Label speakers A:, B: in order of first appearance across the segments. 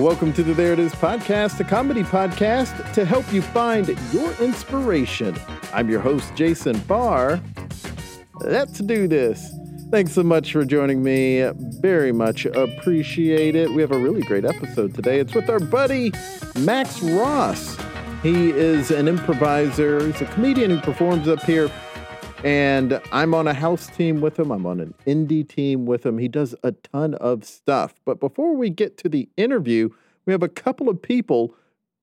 A: Welcome to the There It Is podcast, a comedy podcast to help you find your inspiration. I'm your host, Jason Barr. Let's do this. Thanks so much for joining me. Very much appreciate it. We have a really great episode today. It's with our buddy, Max Ross. He is an improviser, he's a comedian who performs up here and I'm on a house team with him. I'm on an indie team with him. He does a ton of stuff. But before we get to the interview, we have a couple of people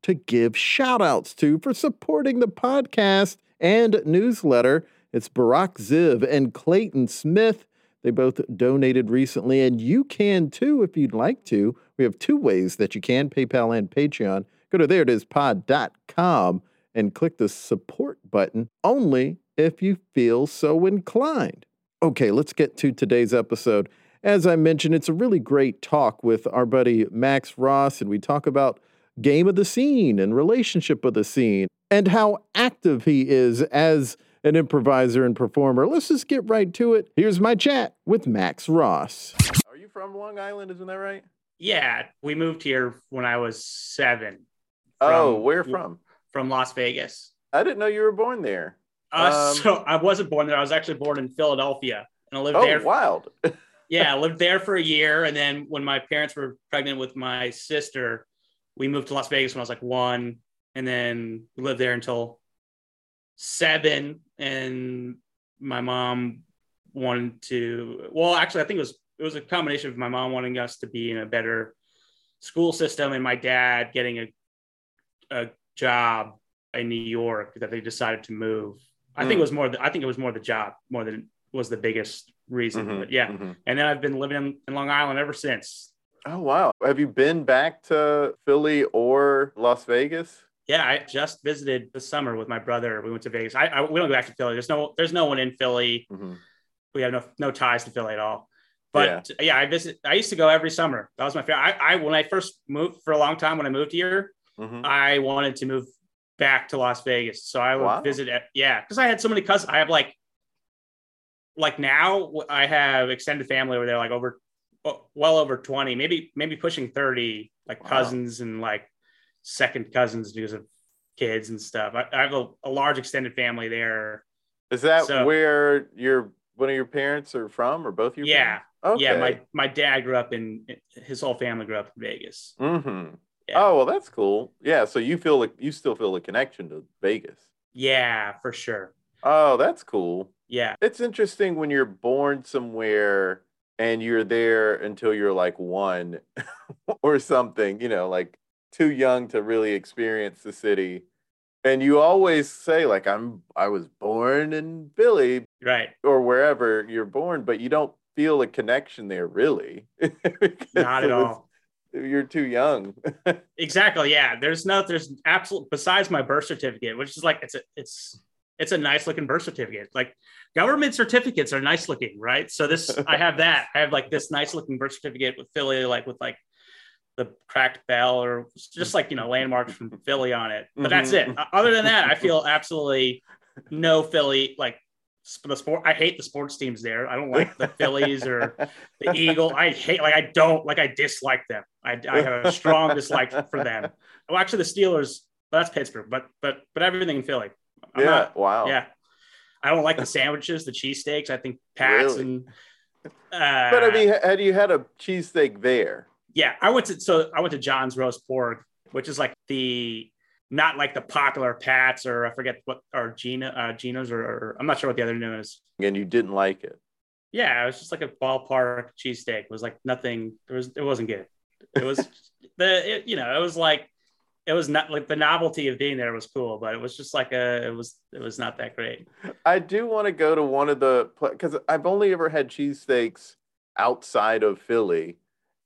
A: to give shout outs to for supporting the podcast and newsletter. It's Barack Ziv and Clayton Smith. They both donated recently, and you can too if you'd like to. We have two ways that you can PayPal and Patreon. Go to thereitispod.com and click the support button only if you feel so inclined. Okay, let's get to today's episode. As I mentioned, it's a really great talk with our buddy Max Ross, and we talk about game of the scene and relationship of the scene and how active he is as an improviser and performer. Let's just get right to it. Here's my chat with Max Ross.
B: Are you from Long Island? Isn't that right?
C: Yeah, we moved here when I was seven.
B: oh, where from?
C: From Las Vegas.
B: I didn't know you were born there.
C: Uh,
B: Um,
C: so I wasn't born there. I was actually born in Philadelphia, and I lived
B: Oh,
C: there.
B: wild.
C: Yeah, I lived there for a year, and then when my parents were pregnant with my sister, we moved to Las Vegas when I was like one, and then we lived there until seven. And my mom wanted to. Well, actually, I think it was it was a combination of my mom wanting us to be in a better school system, and my dad getting a a job in New York that they decided to move. I think it was more. The, I think it was more the job more than was the biggest reason.
B: Mhm,
C: But yeah,
B: mhm.
C: and then I've been living in, in Long Island ever since.
B: Oh, wow. Have you been back to Philly or Las Vegas?
C: Yeah, I just visited this summer with my brother. We went to Vegas. I, I we don't go back to Philly. There's no there's no one in Philly.
B: Mhm.
C: We have no no ties to Philly at all. But yeah, I visit. I used to go every summer. That was my favorite. I, I when I first moved for a long time when I moved here,
B: Mhm.
C: I wanted to move back to Las Vegas. So I would
B: Wow.
C: visit. It. Yeah, because I had so many cousins. I have like, like now I have extended family over there, like over, well over twenty, maybe maybe pushing thirty, like
B: Wow.
C: cousins and like second cousins because of kids and stuff. I, I have a, a large extended family there.
B: Is that
C: So-
B: where your one of your parents are from, or both your
C: Yeah.
B: parents? Okay.
C: Yeah, my my dad grew up in his whole family grew up in Vegas.
B: hmm
C: Yeah.
B: Oh, well, that's cool. Yeah. So you feel like you still feel a connection to Vegas.
C: Yeah, for sure.
B: Oh, that's cool.
C: Yeah,
B: It's interesting when you're born somewhere and you're there until you're like one or something, you know, like too young to really experience the city. And you always say, like, I'm I was born in Philly
C: right.
B: or wherever you're born, but you don't feel a connection there really.
C: Not at all.
B: You're too young.
C: Exactly. Yeah. There's no, there's absolute, besides my birth certificate, which is like, it's a, it's, it's a nice looking birth certificate. Like government certificates are nice looking, right? So this, I have that. I have like this nice looking birth certificate with Philly, like with like the cracked bell or just like, you know, landmarks from Philly on it. But that's it.
B: Mhm.
C: Other than that, I feel absolutely no Philly, like the sport. I hate the sports teams there. I don't like the Phillies or the Eagle. I hate, like, I don't, like, I dislike them. I, I have a strong dislike for them. Well, actually, the Steelers, that's Pittsburgh, but, but, but everything in Philly. I'm
B: yeah.
C: not-
B: wow.
C: yeah. I don't like the sandwiches, the cheesesteaks. I think Pats
B: Really?
C: and, uh,
B: But I mean, had you had a cheesesteak there?
C: yeah, I went to, so I went to John's Roast Pork, which is like the, not like the popular Pats or I forget what, or Gina, uh, Gina's or, or I'm not sure what the other name is.
B: and you didn't like it.
C: Yeah, it was just like a ballpark cheesesteak. It was like nothing. It was it wasn't good. It was the it, you know it was like it was not like the novelty of being there was cool, but it was just like a it was it was not that great.
B: I do want to go to one of the because I've only ever had cheesesteaks outside of Philly,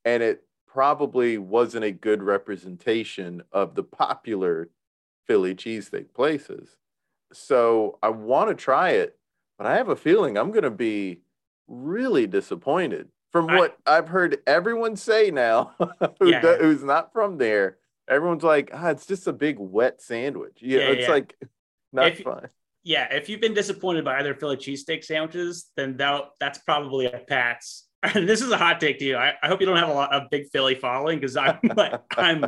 B: and it probably wasn't a good representation of the popular Philly cheesesteak places. So I want to try it, but I have a feeling I'm going to be really disappointed from
C: I-
B: what I've heard everyone say now who
C: Yeah,
B: do-
C: yeah.
B: who's not from there. Everyone's like, ah, it's just a big wet sandwich. You know,
C: Yeah,
B: it's like not
C: If-
B: fun.
C: Yeah, if you've been disappointed by either Philly cheesesteak sandwiches, then that that's probably a Pat's. this is a hot take to you. I, I hope you don't have a, lot, a big Philly following because I'm like I'm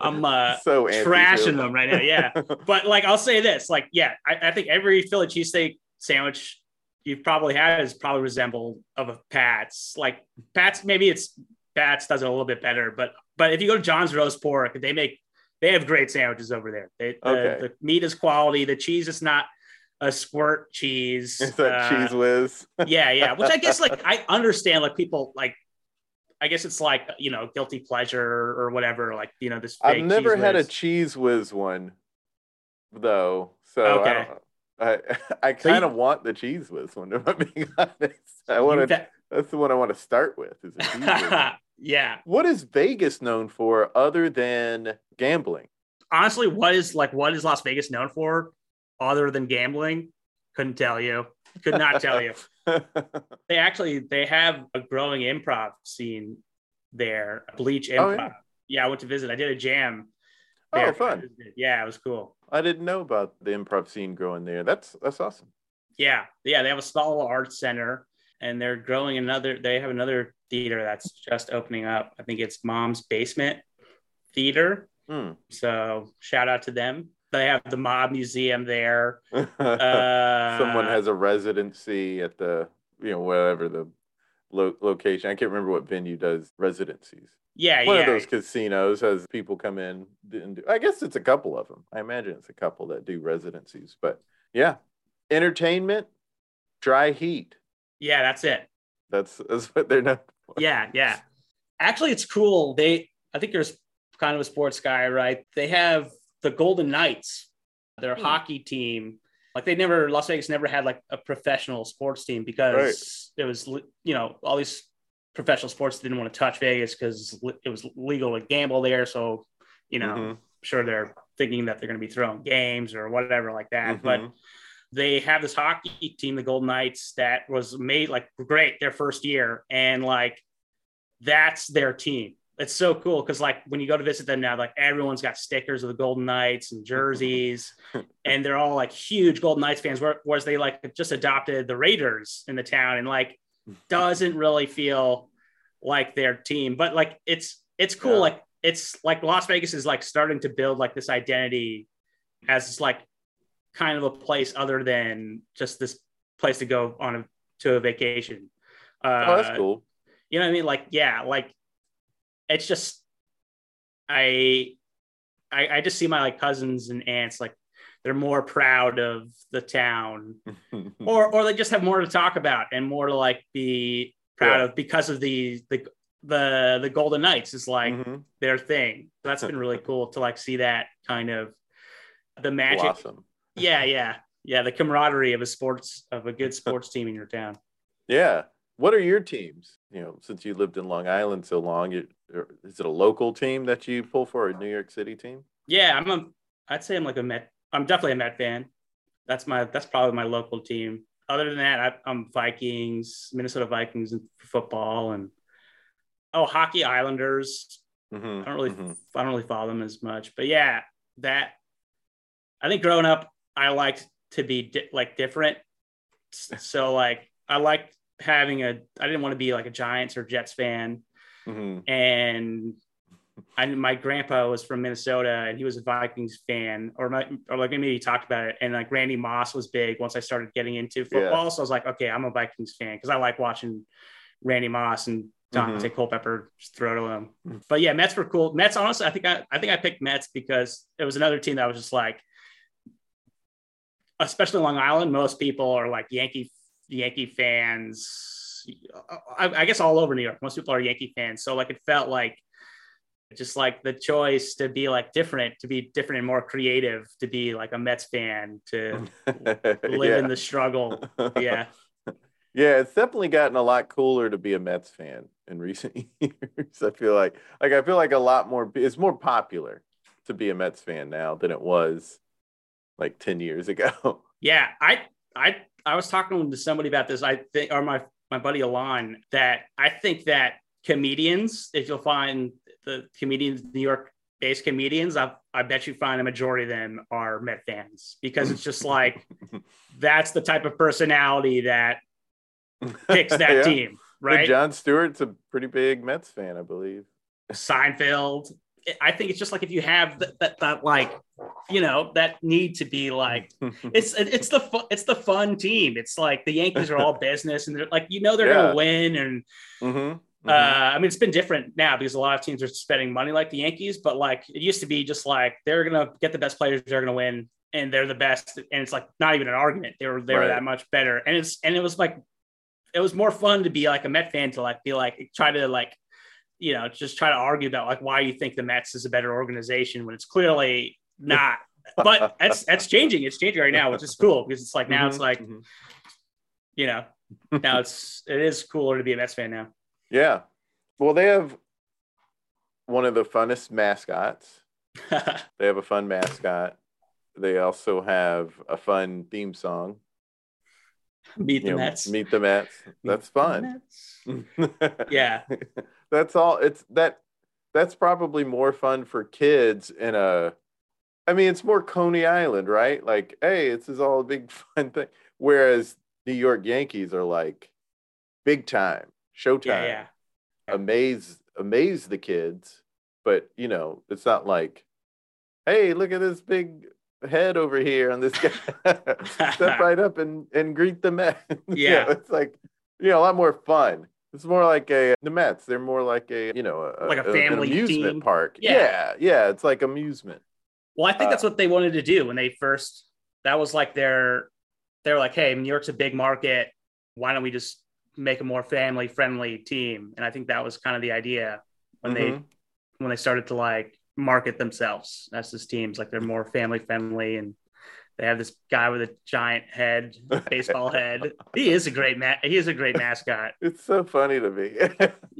C: I'm uh,
B: so
C: trashing them right now. Yeah, but like I'll say this, like yeah, I, I think every Philly cheesesteak sandwich you've probably had is probably resembled of a Pat's. Like Pat's, maybe it's Pat's does it a little bit better, but but if you go to John's Roast Pork, they make they have great sandwiches over there. They, the,
B: Okay.
C: the meat is quality. The cheese is not a squirt cheese.
B: Is that
C: Uh,
B: Cheez Whiz?
C: yeah, yeah. Which I guess like I understand like people like I guess it's like you know guilty pleasure or whatever. Like you know this.
B: I've never had a Cheez Whiz one, though. So
C: Okay.
B: I. I, I
C: So you-
B: kind of want the Cheez Whiz one. If I'm being honest, I want to. That's the one I want to start with. Is a cheese
C: yeah.
B: what is Vegas known for other than gambling?
C: Honestly, what is like what is Las Vegas known for other than gambling? Couldn't tell you. Could not tell you. They actually they have a growing improv scene there. Bleach
B: Oh,
C: improv.
B: yeah.
C: yeah. I went to visit. I did a jam.
B: Oh, fun.
C: Yeah, it was cool.
B: I didn't know about the improv scene growing there. That's that's awesome.
C: Yeah, yeah, they have a small little arts center, and they're growing another. They have another theater that's just opening up. I think it's Mom's Basement Theater.
B: Hmm.
C: So shout out to them. They have the Mob Museum there. Uh,
B: Someone has a residency at the you know whatever the lo- location. I can't remember what venue does residencies.
C: yeah,
B: One
C: yeah,
B: of those casinos has people come in and do. I guess it's a couple of them. I imagine it's a couple that do residencies. But yeah, entertainment, dry heat.
C: yeah. That's it.
B: That's that's what they're known. for.
C: Yeah, yeah. Actually, it's cool. They, I think you're kind of a sports guy, right? They have the Golden Knights, their
B: Hmm.
C: hockey team. Like they never, Las Vegas never had like a professional sports team because it was, you know, all these professional sports didn't want to touch Vegas because it was legal to gamble there. So, you know,
B: Mhm.
C: sure they're thinking that they're going to be throwing games or whatever like that. But
B: Mhm.
C: they have this hockey team, the Golden Knights, that was made like great their first year, and like that's their team. It's so cool because like when you go to visit them now, like everyone's got stickers of the Golden Knights and jerseys, and they're all like huge Golden Knights fans. where- Whereas they like just adopted the Raiders in the town, and like doesn't really feel like their team, but like it's it's cool.
B: Yeah.
C: Like it's like Las Vegas is like starting to build like this identity as like kind of a place other than just this place to go on a to a vacation. Uh,
B: oh, that's cool.
C: You know what I mean? Like, yeah, like it's just I I, I just see my like cousins and aunts like they're more proud of the town or or they just have more to talk about and more to like be proud
B: Yeah.
C: of because of the the the the Golden Knights is like
B: Mhm.
C: their thing. That's been really cool to like see that kind of the magic. Yeah, yeah, yeah. The camaraderie of a sports of a good sports team in your town.
B: Yeah. What are your teams? You know, since you lived in Long Island so long, you, or is it a local team that you pull for, a New York City team?
C: Yeah, I'm a. I'd say I'm like a Met. I'm definitely a Met fan. That's my. That's probably my local team. Other than that, I, I'm Vikings, Minnesota Vikings in football, and oh, hockey Islanders.
B: Mhm,
C: I don't really,
B: mhm.
C: I don't really follow them as much, but yeah, that. I think growing up, I liked to be di- like different. So like, I liked having a. I didn't want to be like a Giants or Jets fan,
B: Mhm.
C: and I my grandpa was from Minnesota, and he was a Vikings fan, or my, or like maybe he talked about it, and like Randy Moss was big once I started getting into football. So I was like, okay, I'm a Vikings fan because I like watching Randy Moss and Daunte Culpepper just throw to him.
B: Mhm.
C: But yeah, Mets were cool. Mets, honestly, I think I, I think I picked Mets because it was another team that was just like, especially Long Island, most people are like Yankee Yankee fans. I, I guess all over New York, most people are Yankee fans. So like it felt like just like the choice to be like different, to be different and more creative, to be like a Mets fan, to live
B: yeah.
C: in the struggle. Yeah.
B: Yeah, it's definitely gotten a lot cooler to be a Mets fan in recent years. I feel like, like I feel like a lot more. It's more popular. to be a Mets fan now than it was like 10 years ago.
C: Yeah, I I I was talking to somebody about this. I think, or my my buddy Alon, that I think that comedians, if you'll find the comedians, New York based comedians, I I bet you find a majority of them are Met fans because it's just like that's the type of personality that picks that
B: Yeah.
C: team, right?
B: Jon Stewart's a pretty big Mets fan, I believe.
C: Seinfeld. I think it's just like if you have that, that, that like, you know, that need to be like, it's it's the fu- it's the fun team. It's like the Yankees are all business and they're like, you know, they're
B: Yeah.
C: gonna win. And
B: Mhm, mhm.
C: uh, I mean, it's been different now because a lot of teams are spending money like the Yankees, but like it used to be just like they're gonna get the best players, they're gonna win, and they're the best. And it's like not even an argument. They were they were
B: Right.
C: that much better. And it's and it was like it was more fun to be like a Met fan to like be like try to like you know just try to argue about like why you think the Mets is a better organization when it's clearly not. but that's that's changing. It's changing right now, which is cool because it's like now it's
B: Mhm,
C: like
B: mhm.
C: you know now it's it is cooler to be a Mets fan now.
B: yeah. Well, they have one of the funnest mascots. They have a fun mascot. They also have a fun theme song.
C: Meet the
B: You know,
C: Mets.
B: Meet the Mets. That's
C: The
B: fun.
C: Mets. Yeah.
B: that's all it's that that's probably more fun for kids in a i mean it's more coney island right like hey this is all a big fun thing whereas new york yankees are like big time showtime
C: Yeah, yeah.
B: amaze amaze the kids but you know it's not like hey look at this big head over here on this guy step right up and and greet the Mets.
C: Yeah.
B: it's like you know a lot more fun. It's more like a the Mets. They're more like a you know
C: Like a family
B: amusement
C: team.
B: park.
C: Yeah.
B: Yeah. yeah, It's like amusement.
C: Well, I think that's
B: Uh,
C: what they wanted to do when they first. That was like their. They're like, "Hey, New York's a big market. Why don't we just make a more family friendly team?" And I think that was kind of the idea when they
B: Mhm.
C: when they started to like market themselves as this teams. Like they're more family friendly, and they have this guy with a giant head, baseball head. He is a great ma- He is a great mascot.
B: It's so funny to me.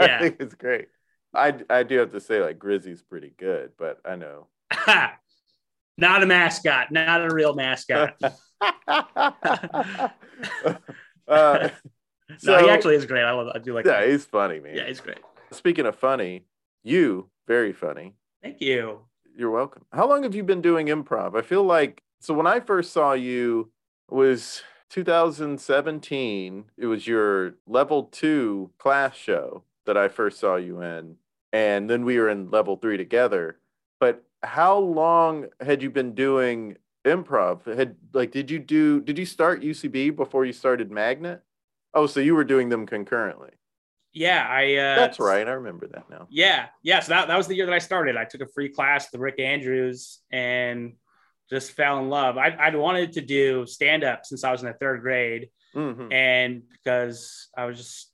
C: Yeah.
B: I think it's great. I I do have to say like Grizzy's pretty good, but I know.
C: not a mascot, not a real mascot.
B: uh,
C: no,
B: so-
C: he actually is great. I love. I do like.
B: yeah,
C: that.
B: he's funny, man.
C: Yeah, he's great.
B: Speaking of funny, you very funny.
C: Thank you.
B: You're welcome. How long have you been doing improv? I feel like so when I first saw you was 2017. It was your level 2 class show that I first saw you in and then we were in level 3 together. But how long had you been doing improv? Had like did you do did you start UCB before you started Magnet? Oh, so you were doing them concurrently.
C: Yeah, I. Uh,
B: That's right. I remember that now.
C: Yeah, yeah. So that, that was the year that I started. I took a free class with Rick Andrews and just fell in love. I, I'd wanted to do stand up since I was in the third grade,
B: Mhm.
C: and because I was just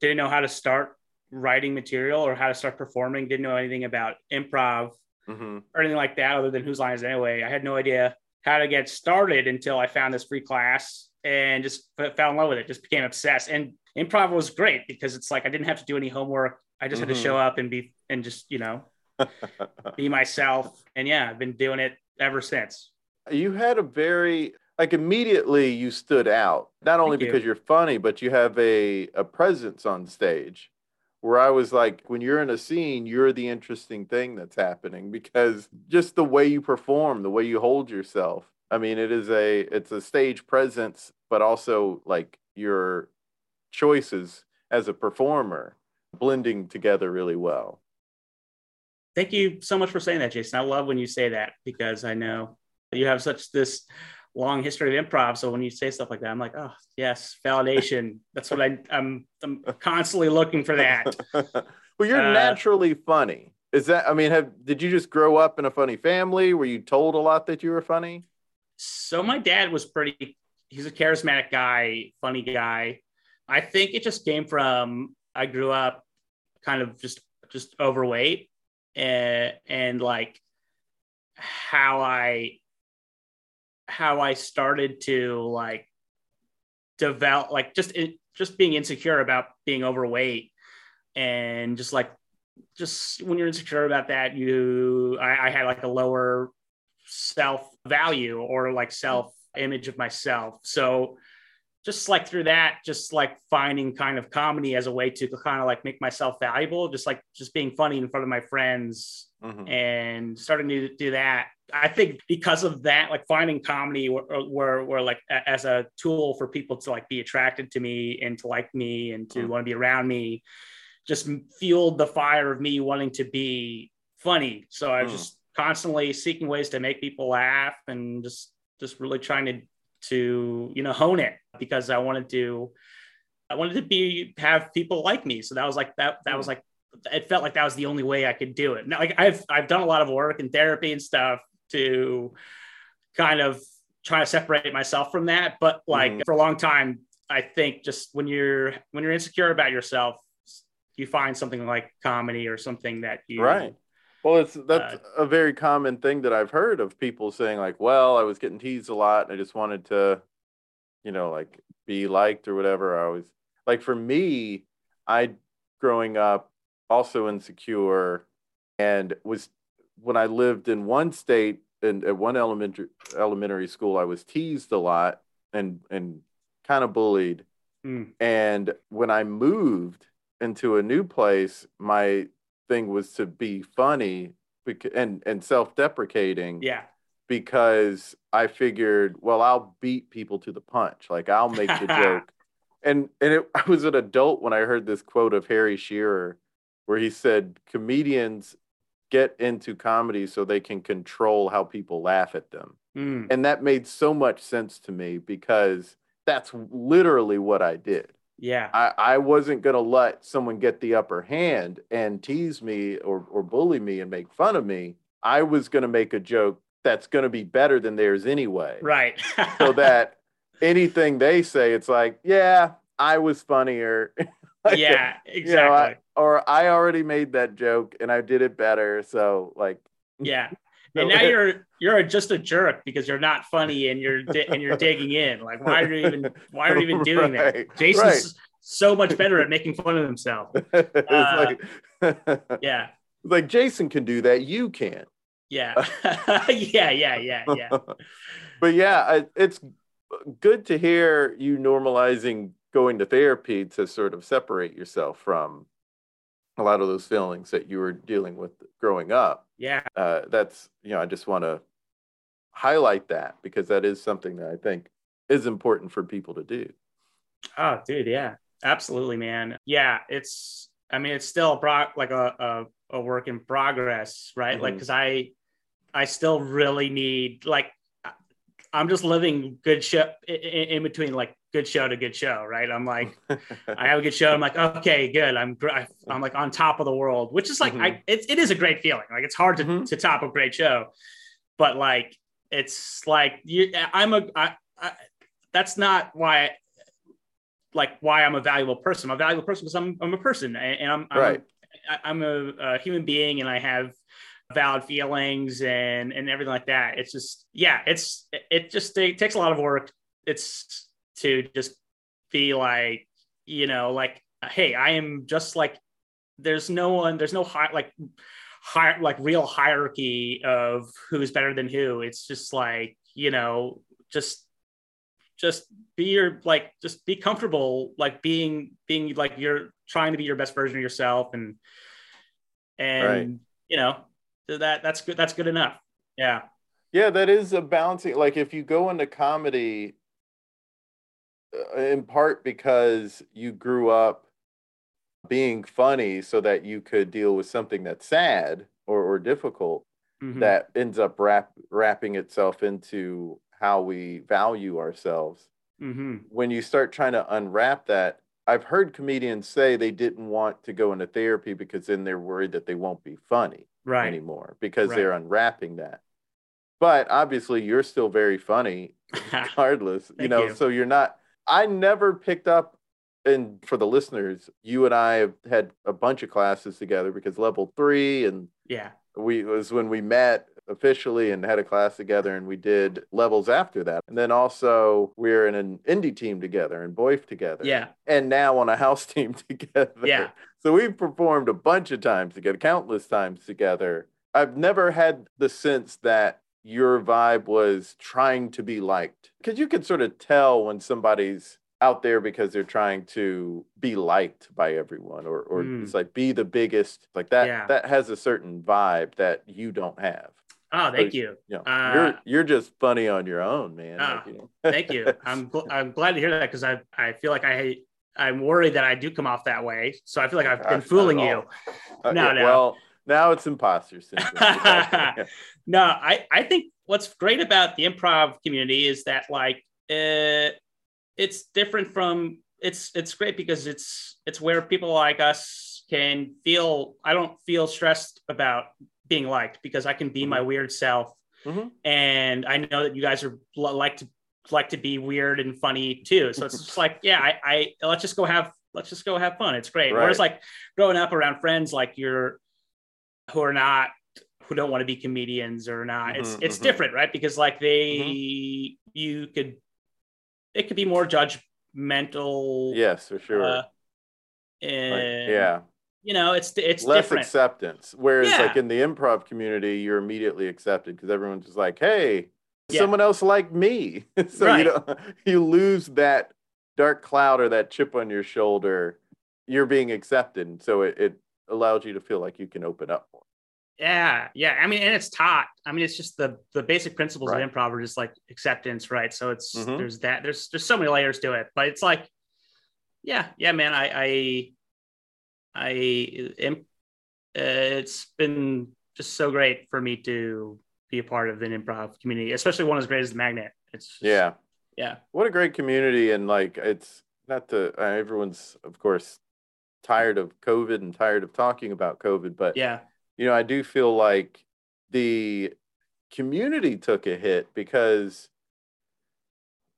C: didn't know how to start writing material or how to start performing. Didn't know anything about improv
B: Mhm.
C: or anything like that, other than whose lines anyway. I had no idea how to get started until I found this free class and just f- fell in love with it. Just became obsessed. And improv was great because it's like I didn't have to do any homework. I just had
B: Mhm.
C: to show up and be and just you know be myself. And yeah, I've been doing it ever since.
B: you had a very like immediately you stood out not only
C: Thank
B: because you're funny but you have a a presence on stage where i was like when you're in a scene you're the interesting thing that's happening because just the way you perform the way you hold yourself i mean it is a it's a stage presence but also like your choices as a performer blending together really well
C: Thank you so much for saying that, Jason. I love when you say that because I know you have such this long history of improv. So when you say stuff like that, I'm like, oh yes, validation. That's what I, I'm. I'm constantly looking for that.
B: well, you're
C: Uh,
B: naturally funny. Is that? I mean, have did you just grow up in a funny family? Were you told a lot that you were funny?
C: So my dad was pretty. He's a charismatic guy, funny guy. I think it just came from I grew up kind of just just overweight and and like how I how I started to like develop like just it, just being insecure about being overweight and just like just when you're insecure about that, you I, I had like a lower self value or like self image of myself. So just like through that, just like finding kind of comedy as a way to kind of like make myself valuable, just like just being funny in front of my friends
B: Mhm.
C: and starting to do that. I think because of that, like finding comedy were, were, were like a- as a tool for people to like be attracted to me and to like me and to
B: Mm.
C: want to be around me, just fueled the fire of me wanting to be funny. So I was
B: Mm.
C: just constantly seeking ways to make people laugh and just just really trying to to you know hone it because I wanted to I wanted to be have people like me. So that was like that that was like it felt like that was the only way I could do it. Now, like I've I've done a lot of work and therapy and stuff to kind of try to separate myself from that. But like
B: Mhm.
C: for a long time, I think just when you're when you're insecure about yourself, you find something like comedy or something that you
B: Right. Well, it's that's
C: Uh,
B: a very common thing that I've heard of people saying like, "Well, I was getting teased a lot, and I just wanted to, you know, like be liked or whatever." I was like, for me, I growing up also insecure, and was when I lived in one state and at one elementary elementary school, I was teased a lot and and kind of bullied.
C: Mm,
B: And when I moved into a new place, my thing was to be funny and and self-deprecating
C: yeah.
B: because I figured, well, I'll beat people to the punch. Like I'll make the joke. And and it, I was an adult when I heard this quote of Harry Shearer where he said comedians get into comedy so they can control how people laugh at them.
C: Mm,
B: And that made so much sense to me because that's literally what I did.
C: Yeah.
B: I, I wasn't going to let someone get the upper hand and tease me or, or bully me and make fun of me. I was going to make a joke that's going to be better than theirs anyway.
C: Right.
B: So that anything they say, it's like, yeah, I was funnier. Like,
C: yeah,
B: you know, I-
C: exactly.
B: or I already made that joke and I did it better. So, like,
C: yeah. And now you're you're just a jerk because you're not funny and you're di- and you're digging in. Like why are you even why are you even doing
B: Right,
C: that? Jason's
B: right.
C: so much better at making fun of himself. Uh,
B: like,
C: Yeah.
B: like Jason can do that. You can't.
C: Yeah. yeah, yeah, yeah, yeah.
B: but yeah, I, it's good to hear you normalizing going to therapy to sort of separate yourself from a lot of those feelings that you were dealing with growing up.
C: Yeah.
B: Uh, that's, you know, I just want to highlight that because that is something that I think is important for people to do.
C: Oh, dude, yeah. Absolutely, man. Yeah, it's I mean, it's still pro- like a, a a work in progress, right? Like
B: Mhm.
C: cuz I I still really need like I'm just living good show in, in between like good show to good show, right? I'm like I have a good show. I'm like, okay, good. I'm I'm like on top of the world, which is like I it, it is a great feeling. Like it's hard to,
B: Mhm.
C: to top a great show, but like it's like you I'm a I, I, that's not why like why I'm a valuable person. I'm a valuable person because I'm I'm a person and, and I'm I'm,
B: Right.
C: a, I'm a, a human being and I have valid feelings and and everything like that. It's just yeah, it's it just it takes a lot of work. It's to just be like you know like hey, I am just like there's no one there's no high like high like real hierarchy of who's better than who. It's just like you know just just be your like just be comfortable like being being like you're trying to be your best version of yourself and and
B: Right.
C: you know that that's good that's good enough yeah
B: Yeah, that is a balancing. Like if you go into comedy, uh, in part because you grew up being funny, so that you could deal with something that's sad or, or difficult,
C: Mhm.
B: that ends up wrap, wrapping itself into how we value ourselves.
C: Mhm.
B: When you start trying to unwrap that, I've heard comedians say they didn't want to go into therapy because then they're worried that they won't be funny
C: right
B: anymore because
C: Right.
B: they're unwrapping that. But obviously, you're still very funny, regardless. you know,
C: you.
B: so you're not. I never picked up, and for the listeners, you and I have had a bunch of classes together because level three, and
C: yeah
B: we was when we met officially and had a class together and we did levels after that. And then also we're in an indie team together and BOIF together.
C: Yeah.
B: And now on a house team together.
C: Yeah.
B: So we've performed a bunch of times together, countless times together. I've never had the sense that your vibe was trying to be liked because you can sort of tell when somebody's out there because they're trying to be liked by everyone or, or
C: Mm.
B: it's like be the biggest like that
C: Yeah.
B: that has a certain vibe that you don't have
C: Oh, thank you.
B: you know,
C: Uh,
B: you're you're just funny on your own man
C: Oh,
B: Like, you know.
C: Thank you. I'm gl- I'm glad to hear that because I I feel like I I'm worried that I do come off that way. So I feel like I've been
B: not
C: fooling you.
B: Uh,
C: No, no.
B: well now it's imposter syndrome
C: No, I I think what's great about the improv community is that like uh, it's different from it's it's great because it's it's where people like us can feel I don't feel stressed about being liked because I can be my weird self
B: Mhm.
C: and I know that you guys are like to like to be weird and funny too so it's just like yeah I, I let's just go have let's just go have fun it's great
B: Right.
C: whereas like growing up around friends like you're who are not who don't want to be comedians or not it's
B: Mhm,
C: it's
B: mhm.
C: different right because like they
B: Mm-hmm.
C: you could it could be more judgmental
B: yes for sure
C: uh,
B: Like, yeah
C: you know it's it's
B: less
C: different
B: acceptance. Whereas,
C: Yeah.
B: like in the improv community, you're immediately accepted because everyone's just like, "Hey,
C: Yeah.
B: someone else like me." so
C: Right.
B: you know, you lose that dark cloud or that chip on your shoulder. You're being accepted, so it, it allows you to feel like you can open up more.
C: Yeah, yeah. I mean, and it's taught. I mean, it's just the the basic principles
B: Right.
C: of improv are just like acceptance, right? So it's
B: Mhm.
C: there's that. There's there's so many layers to it, but it's like, yeah, yeah, man. I I I am. Uh, it's been just so great for me to be a part of an improv community, especially one as great as the Magnet. It's just-
B: Yeah,
C: yeah,
B: what a great community, and like it's not the uh, everyone's of course tired of COVID and tired of talking about COVID, but
C: yeah,
B: you know, I do feel like the community took a hit because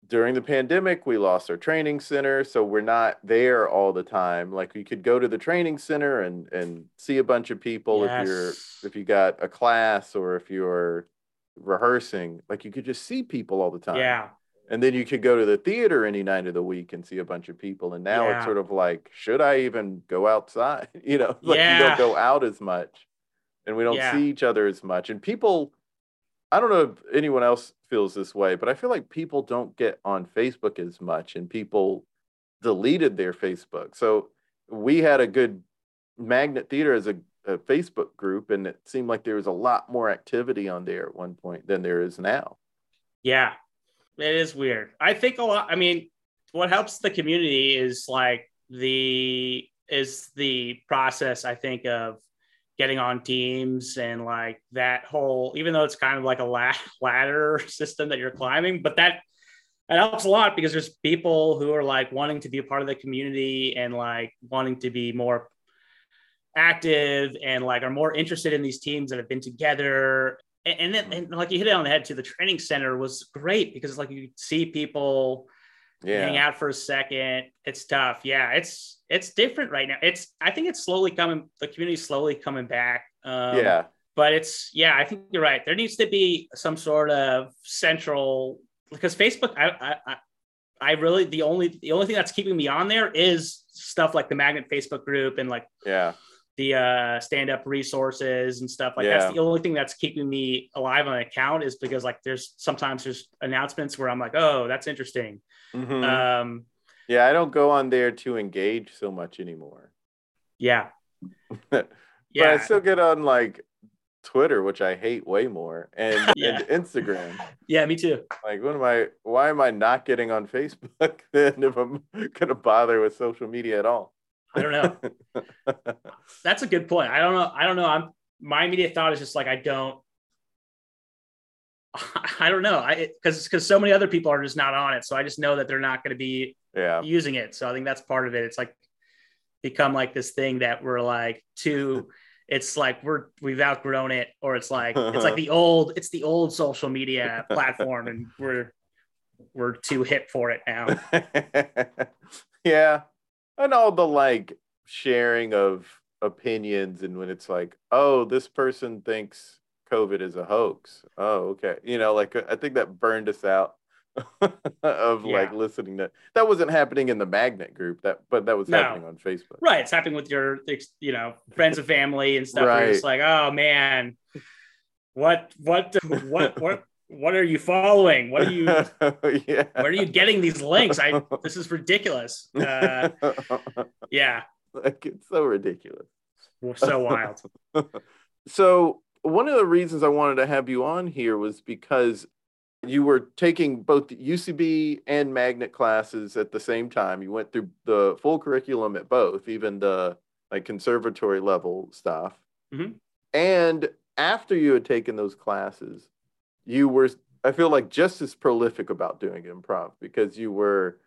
B: during the pandemic, we lost our training center. So we're not there all the time. Like we could go to the training center and, and see a bunch of people if you're, if you got a class or if you're rehearsing, like you could just see people all the time.
C: yeah,
B: And then you could go to the theater any night of the week and see a bunch of people. And now
C: Yeah.
B: it's sort of like, should I even go outside? You know, like you don't go out as much and we don't
C: Yeah.
B: see each other as much. And people, I don't know if anyone else feels this way, but I feel like people don't get on Facebook as much and people deleted their Facebook. So we had a good magnet theater as a, a Facebook group, and it seemed like there was a lot more activity on there at one point than there is now.
C: Yeah, it is weird. I think a lot. I mean, what helps the community is like the is the process. I think of getting on teams and like that whole. Even though it's kind of like a la- ladder system that you're climbing, but that that helps a lot because there's people who are like wanting to be a part of the community and like wanting to be more active and like are more interested in these teams that have been together and, and then and like you hit it on the head too the training center was great because like you see people hang out for a second it's tough yeah it's it's different right now it's i think it's slowly coming the community's slowly coming back um,
B: yeah.
C: but it's yeah i think you're right there needs to be some sort of central because facebook i i, I I really the only the only thing that's keeping me on there is stuff like the magnet Facebook group and like
B: Yeah.
C: the uh, stand up resources and stuff like
B: Yeah.
C: that's the only thing that's keeping me alive on an account is because like there's sometimes there's announcements where I'm like, oh, that's interesting.
B: Mhm.
C: Um,
B: yeah. I don't go on there to engage so much anymore.
C: yeah,
B: But I still get on like Twitter, which I hate way more, and,
C: Yeah.
B: and Instagram.
C: yeah, me too.
B: Like, what am I? Why am I not getting on Facebook then if I'm gonna bother with social media at all?
C: I don't know. That's a good point. I don't know. I don't know. I'm my immediate thought is just like I don't. I don't know. I because because so many other people are just not on it, so I just know that they're not going to be
B: yeah.
C: using it. So I think that's part of it. It's like become like this thing that we're like too. It's like we're we've outgrown it, or it's like it's like the old it's the old social media platform, and we're we're too hip for it now.
B: yeah. And all the like sharing of opinions and when it's like, oh, this person thinks COVID is a hoax. Oh, okay. You know, like I think that burned us out of like listening to that wasn't happening in the magnet group that but that was
C: No.
B: happening on Facebook.
C: Right. It's happening with your, you know, friends and family and stuff. Where you're like, oh man, what, what, what, what, what are you following? What are you,
B: yeah.
C: where are you getting these links? I, this is ridiculous. Uh, yeah.
B: like it's so ridiculous.
C: So wild.
B: So one of the reasons I wanted to have you on here was because you were taking both the UCB and magnet classes at the same time. You went through the full curriculum at both, even the like conservatory level stuff.
C: Mhm.
B: And after you had taken those classes, you were I feel like just as prolific about doing improv because you were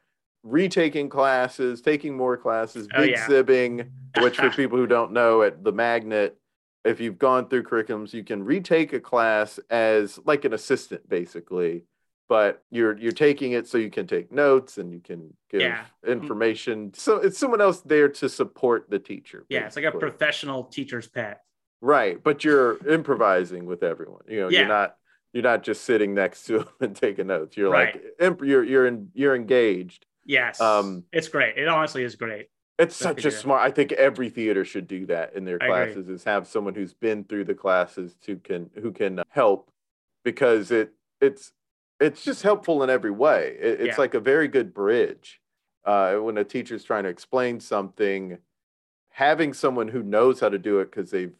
B: retaking classes, taking more classes,
C: Oh,
B: big
C: yeah.
B: sibbing, which for people who don't know at the magnet if you've gone through curriculums you can retake a class as like an assistant basically but you're you're taking it so you can take notes and you can give
C: Yeah.
B: information so it's someone else there to support the teacher
C: Yeah. It's like a professional teacher's pet.
B: right but you're improvising with everyone you know
C: Yeah.
B: you're not you're not just sitting next to them and taking notes you're
C: Right.
B: like imp- you're you're in, you're engaged
C: Yes.
B: Um,
C: it's great. It honestly is great.
B: It's such
C: a
B: smart. I think every theater should do that in their
C: I agree.
B: classes. Is have someone who's been through the classes to can who can help because it it's it's just helpful in every way. It, it's
C: Yeah.
B: like a very good bridge uh, when a teacher's trying to explain something. Having someone who knows how to do it because they've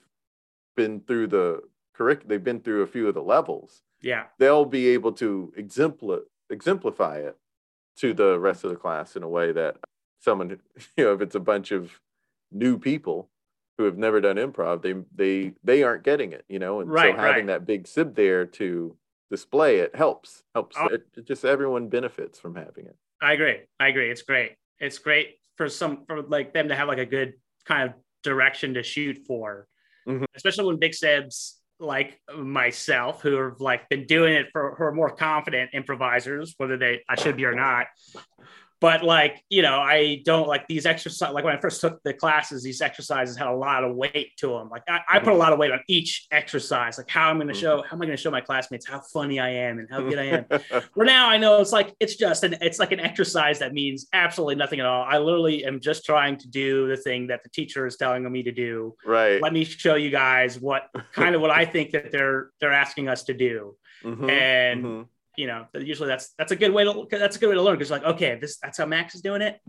B: been through the curric, they've been through a few of the levels.
C: Yeah.
B: They'll be able to exempli- exemplify it to the rest of the class in a way that someone you know if it's a bunch of new people who have never done improv they they they aren't getting it you know and
C: Right,
B: so having
C: right.
B: that big sib there to display it helps helps
C: Oh.
B: it, it just everyone benefits from having it
C: I agree. I agree. It's great. It's great for some for like them to have like a good kind of direction to shoot for,
B: Mhm.
C: especially when big sibs like myself who have like been doing it for who are more confident improvisers, whether they I should be or not. But like you know, I don't like these exercise. Like when I first took the classes, these exercises had a lot of weight to them. Like I, I put a lot of weight on each exercise. Like how I'm going to show, how am I going to show my classmates how funny I am and how good I am. Where now I know it's like it's just an it's like an exercise that means absolutely nothing at all. I literally am just trying to do the thing that the teacher is telling me to do.
B: right
C: Let me show you guys what kind of what I think that they're they're asking us to do.
B: Mhm,
C: And
B: mhm.
C: You know, usually that's that's a good way to that's a good way to learn because like okay, this that's how Max is doing it.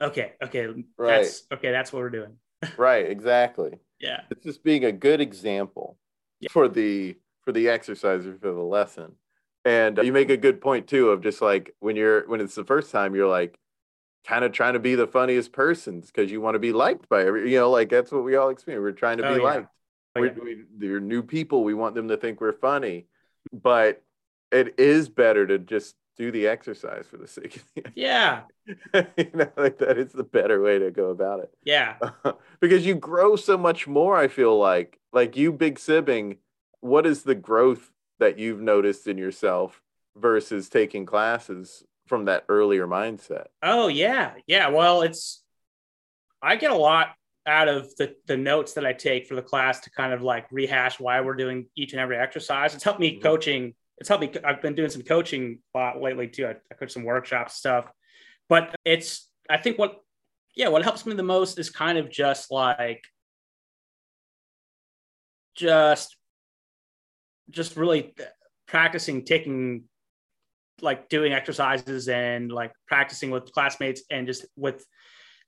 C: Okay, okay, that's okay, that's what we're doing.
B: right exactly
C: Yeah,
B: it's just being a good example
C: Yeah.
B: for the for the exercise or for the lesson and you make a good point too of just like when you're when it's the first time you're like kind of trying to be the funniest persons because you want to be liked by every you know like that's what we all experience we're trying to
C: Oh,
B: be
C: yeah.
B: liked
C: Oh,
B: we're,
C: yeah.
B: we, they're new people we want them to think we're funny but it is better to just do the exercise for the sake of the
C: yeah,
B: you know like that is the better way to go about it
C: yeah.
B: because you grow so much more i feel like like you big sibbing what is the growth that you've noticed in yourself versus taking classes from that earlier mindset
C: Oh yeah, yeah. Well, it's I get a lot out of the the notes that I take for the class to kind of like rehash why we're doing each and every exercise. It's helped me
B: Mhm.
C: coaching. It's helped me. I've been doing some coaching a lot lately too. I, I coach some workshops stuff, but it's I think what yeah what helps me the most is kind of just like just just really practicing taking like doing exercises and like practicing with classmates and just with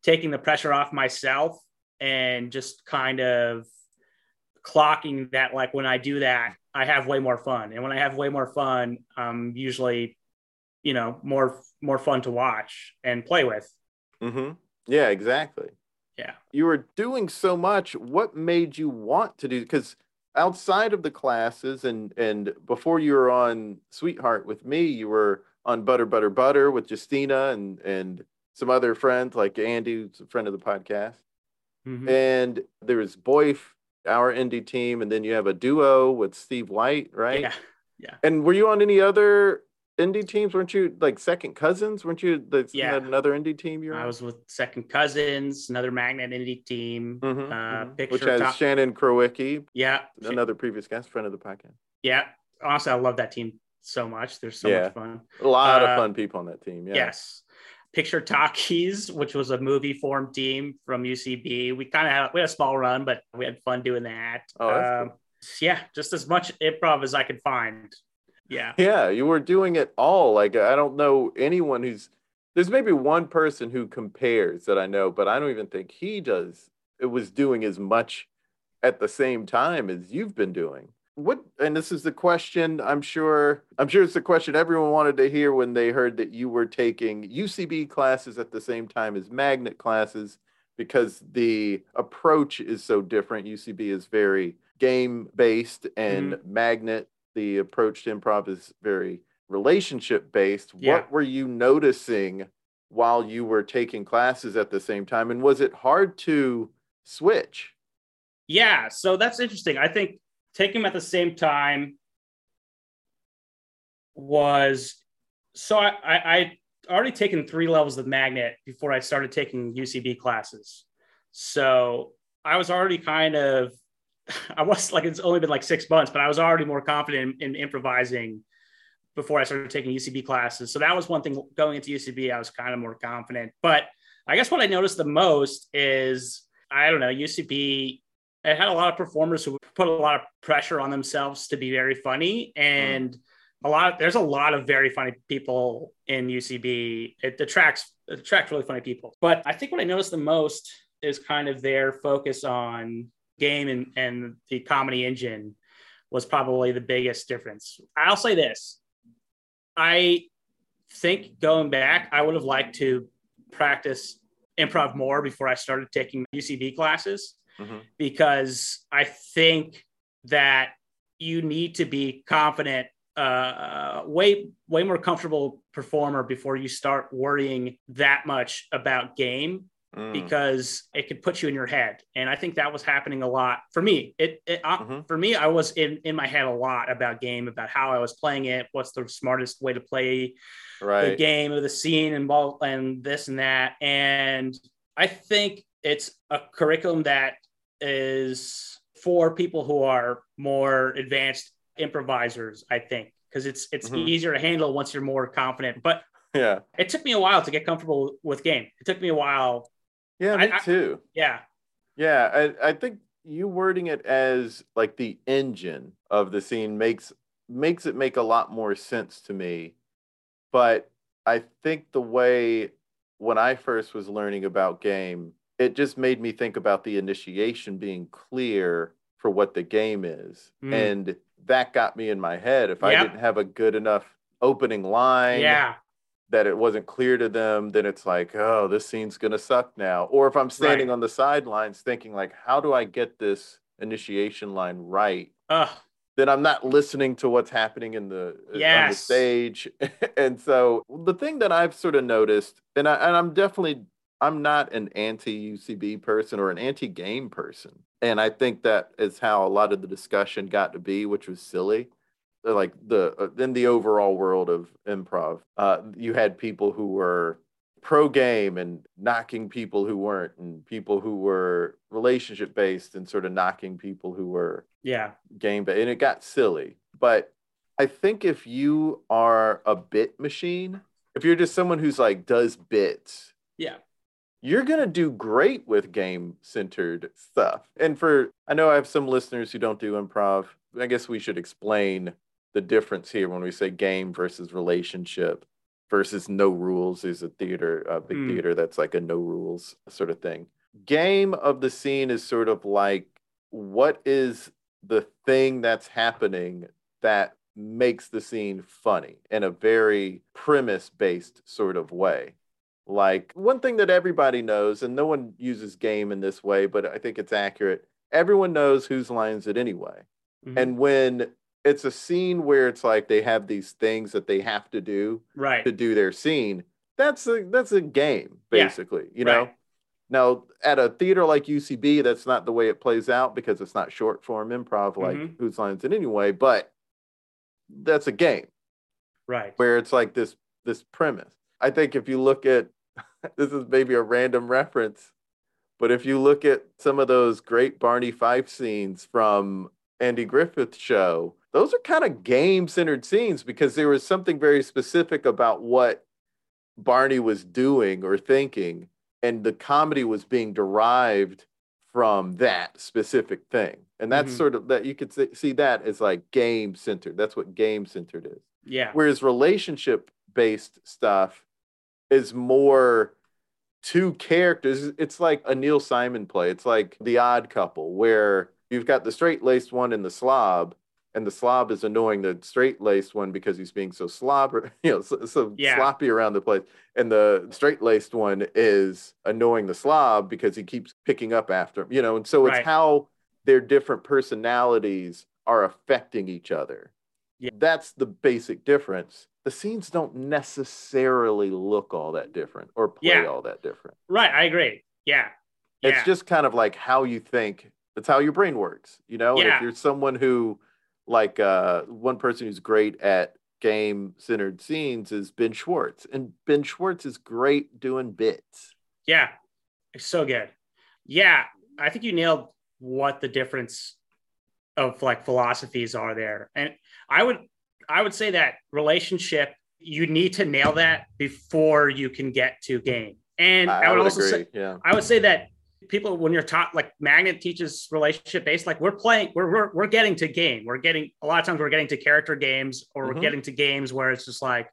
C: taking the pressure off myself and just kind of clocking that like when I do that I have way more fun. And when I have way more fun I'm usually you know more more fun to watch and play with.
B: Mm-hmm. yeah exactly.
C: Yeah.
B: You were doing so much. What made you want to do because outside of the classes and and before you were on sweetheart with me you were on butter butter butter with justina and and some other friends like andy who's a friend of the podcast.
C: Mhm.
B: and there was boyf our indie team and then you have a duo with steve white right
C: yeah Yeah.
B: and were you on any other indie teams? Weren't you like second cousins? Weren't you the,
C: Yeah.
B: another indie team? You were
C: I was with Second Cousins, another Magnet Indie team.
B: Mhm,
C: uh,
B: mhm.
C: picture
B: which has
C: top-
B: Shannon Krowicki,
C: Yeah,
B: another previous guest, friend of the podcast.
C: yeah. Honestly, I love that team so much. They're so
B: Yeah.
C: much fun.
B: A lot
C: Uh,
B: of fun people on that team. Yeah.
C: Yes. Picture Talkies, which was a movie form team from UCB. We kind of had we had a small run, but we had fun doing that.
B: Oh,
C: Um, yeah, just as much improv as I could find. Yeah.
B: Yeah, you were doing it all. Like I don't know anyone who's there's maybe one person who compares that I know, but I don't even think he does. It was doing as much at the same time as you've been doing. What and this is the question I'm sure I'm sure it's the question everyone wanted to hear when they heard that you were taking UCB classes at the same time as magnet classes because the approach is so different. UCB is very game based and mm-hmm. magnet the approach to improv is very relationship based.
C: Yeah.
B: What were you noticing while you were taking classes at the same time? And was it hard to switch?
C: Yeah. So that's interesting. I think taking them at the same time was so I, I, I already taken three levels of magnet before I started taking UCB classes. So I was already kind of I was like it's only been like six months, but I was already more confident in, in improvising before I started taking UCB classes. So that was one thing going into UCB, I was kind of more confident. But I guess what I noticed the most is I don't know, UCB it had a lot of performers who put a lot of pressure on themselves to be very funny and a lot of, there's a lot of very funny people in UCB. It attracts it attracts really funny people. But I think what I noticed the most is kind of their focus on game and, and the comedy engine was probably the biggest difference. I'll say this. I think going back, I would have liked to practice improv more before I started taking UCB classes
B: Mhm.
C: because I think that you need to be confident, uh, way way more comfortable performer before you start worrying that much about game
B: Mm.
C: because it could put you in your head. And I think that was happening a lot for me. It, it uh,
B: Mhm.
C: for me, I was in in my head a lot about game, about how I was playing it, what's the smartest way to play
B: right.
C: the game or the scene and ball and this and that. And I think it's a curriculum that is for people who are more advanced improvisers, I think, because it's it's
B: Mhm.
C: easier to handle once you're more confident. But
B: Yeah.
C: it took me a while to get comfortable with game. It took me a while.
B: Yeah, me
C: I-
B: too.
C: Yeah.
B: Yeah, I, I think you wording it as like the engine of the scene makes makes it make a lot more sense to me. But I think the way when I first was learning about game, it just made me think about the initiation being clear for what the game is.
C: Mm.
B: And that got me in my head. If I didn't have a good enough opening line,
C: Yeah.
B: that it wasn't clear to them, then it's like, oh, this scene's gonna suck now. Or if I'm standing
C: Right.
B: on the sidelines thinking like, how do I get this initiation line right?
C: Ugh.
B: Then I'm not listening to what's happening in the on the stage. and so the thing that I've sort of noticed, and I and I'm definitely I'm not an anti UCB person or an anti game person. And I think that is how a lot of the discussion got to be, which was silly like the uh, in the overall world of improv uh you had people who were pro game and knocking people who weren't and people who were relationship based and sort of knocking people who were
C: Yeah.
B: game based and it got silly but i think if you are a bit machine if you're just someone who's like does bits
C: Yeah.
B: You're going to do great with game centered stuff. And for, I know I have some listeners who don't do improv. I guess we should explain the difference here when we say game versus relationship versus no rules. is a theater, a big
C: Hmm.
B: theater that's like a no rules sort of thing. Game of the scene is sort of like what is the thing that's happening that makes the scene funny in a very premise based sort of way. Like one thing that everybody knows, and no one uses game in this way, but I think it's accurate. Everyone knows Whose Line Is It Anyway.
C: Mhm.
B: And when it's a scene where it's like they have these things that they have to do
C: right.
B: to do their scene, that's a that's a game,
C: Yeah,
B: basically. You know?
C: right.
B: Now at a theater like UCB, that's not the way it plays out because it's not short form improv like
C: Mhm.
B: Whose Line Is It Anyway, but that's a game.
C: Right.
B: where it's like this this premise. I think if you look at this is maybe a random reference, but if you look at some of those great Barney Fife scenes from Andy Griffith's show, those are kind of game centered scenes because there was something very specific about what Barney was doing or thinking, and the comedy was being derived from that specific thing. And that's
C: Mhm.
B: sort of that you could see- see that as like game centered. That's what game centered is.
C: Yeah.
B: Whereas relationship based stuff is more two characters. It's like a Neil Simon play. It's like The Odd Couple, where you've got the straight laced one and the slob, and the slob is annoying the straight laced one because he's being so slobber, you know, so, so
C: Yeah.
B: sloppy around the place. And the straight laced one is annoying the slob because he keeps picking up after him, you know. And so it's
C: Right.
B: how their different personalities are affecting each other.
C: Yeah.
B: That's the basic difference. The scenes don't necessarily look all that different or play
C: Yeah.
B: all that different.
C: Right. I agree. Yeah.
B: It's just kind of like how you think. It's how your brain works, you know. And
C: Yeah.
B: if you're someone who, like, uh, one person who's great at game-centered scenes is Ben Schwartz, and Ben Schwartz is great doing bits.
C: Yeah. It's so good. Yeah. I think you nailed what the difference of like philosophies are there. And I would I would say that relationship, you need to nail that before you can get to game. And
B: I, I,
C: would,
B: would
C: also
B: agree.
C: say
B: yeah.
C: I would say that people when you're taught like magnet teaches relationship based like we're playing we're, we're we're getting to game we're getting a lot of times we're getting to character games or
B: Mhm.
C: we're getting to games where it's just like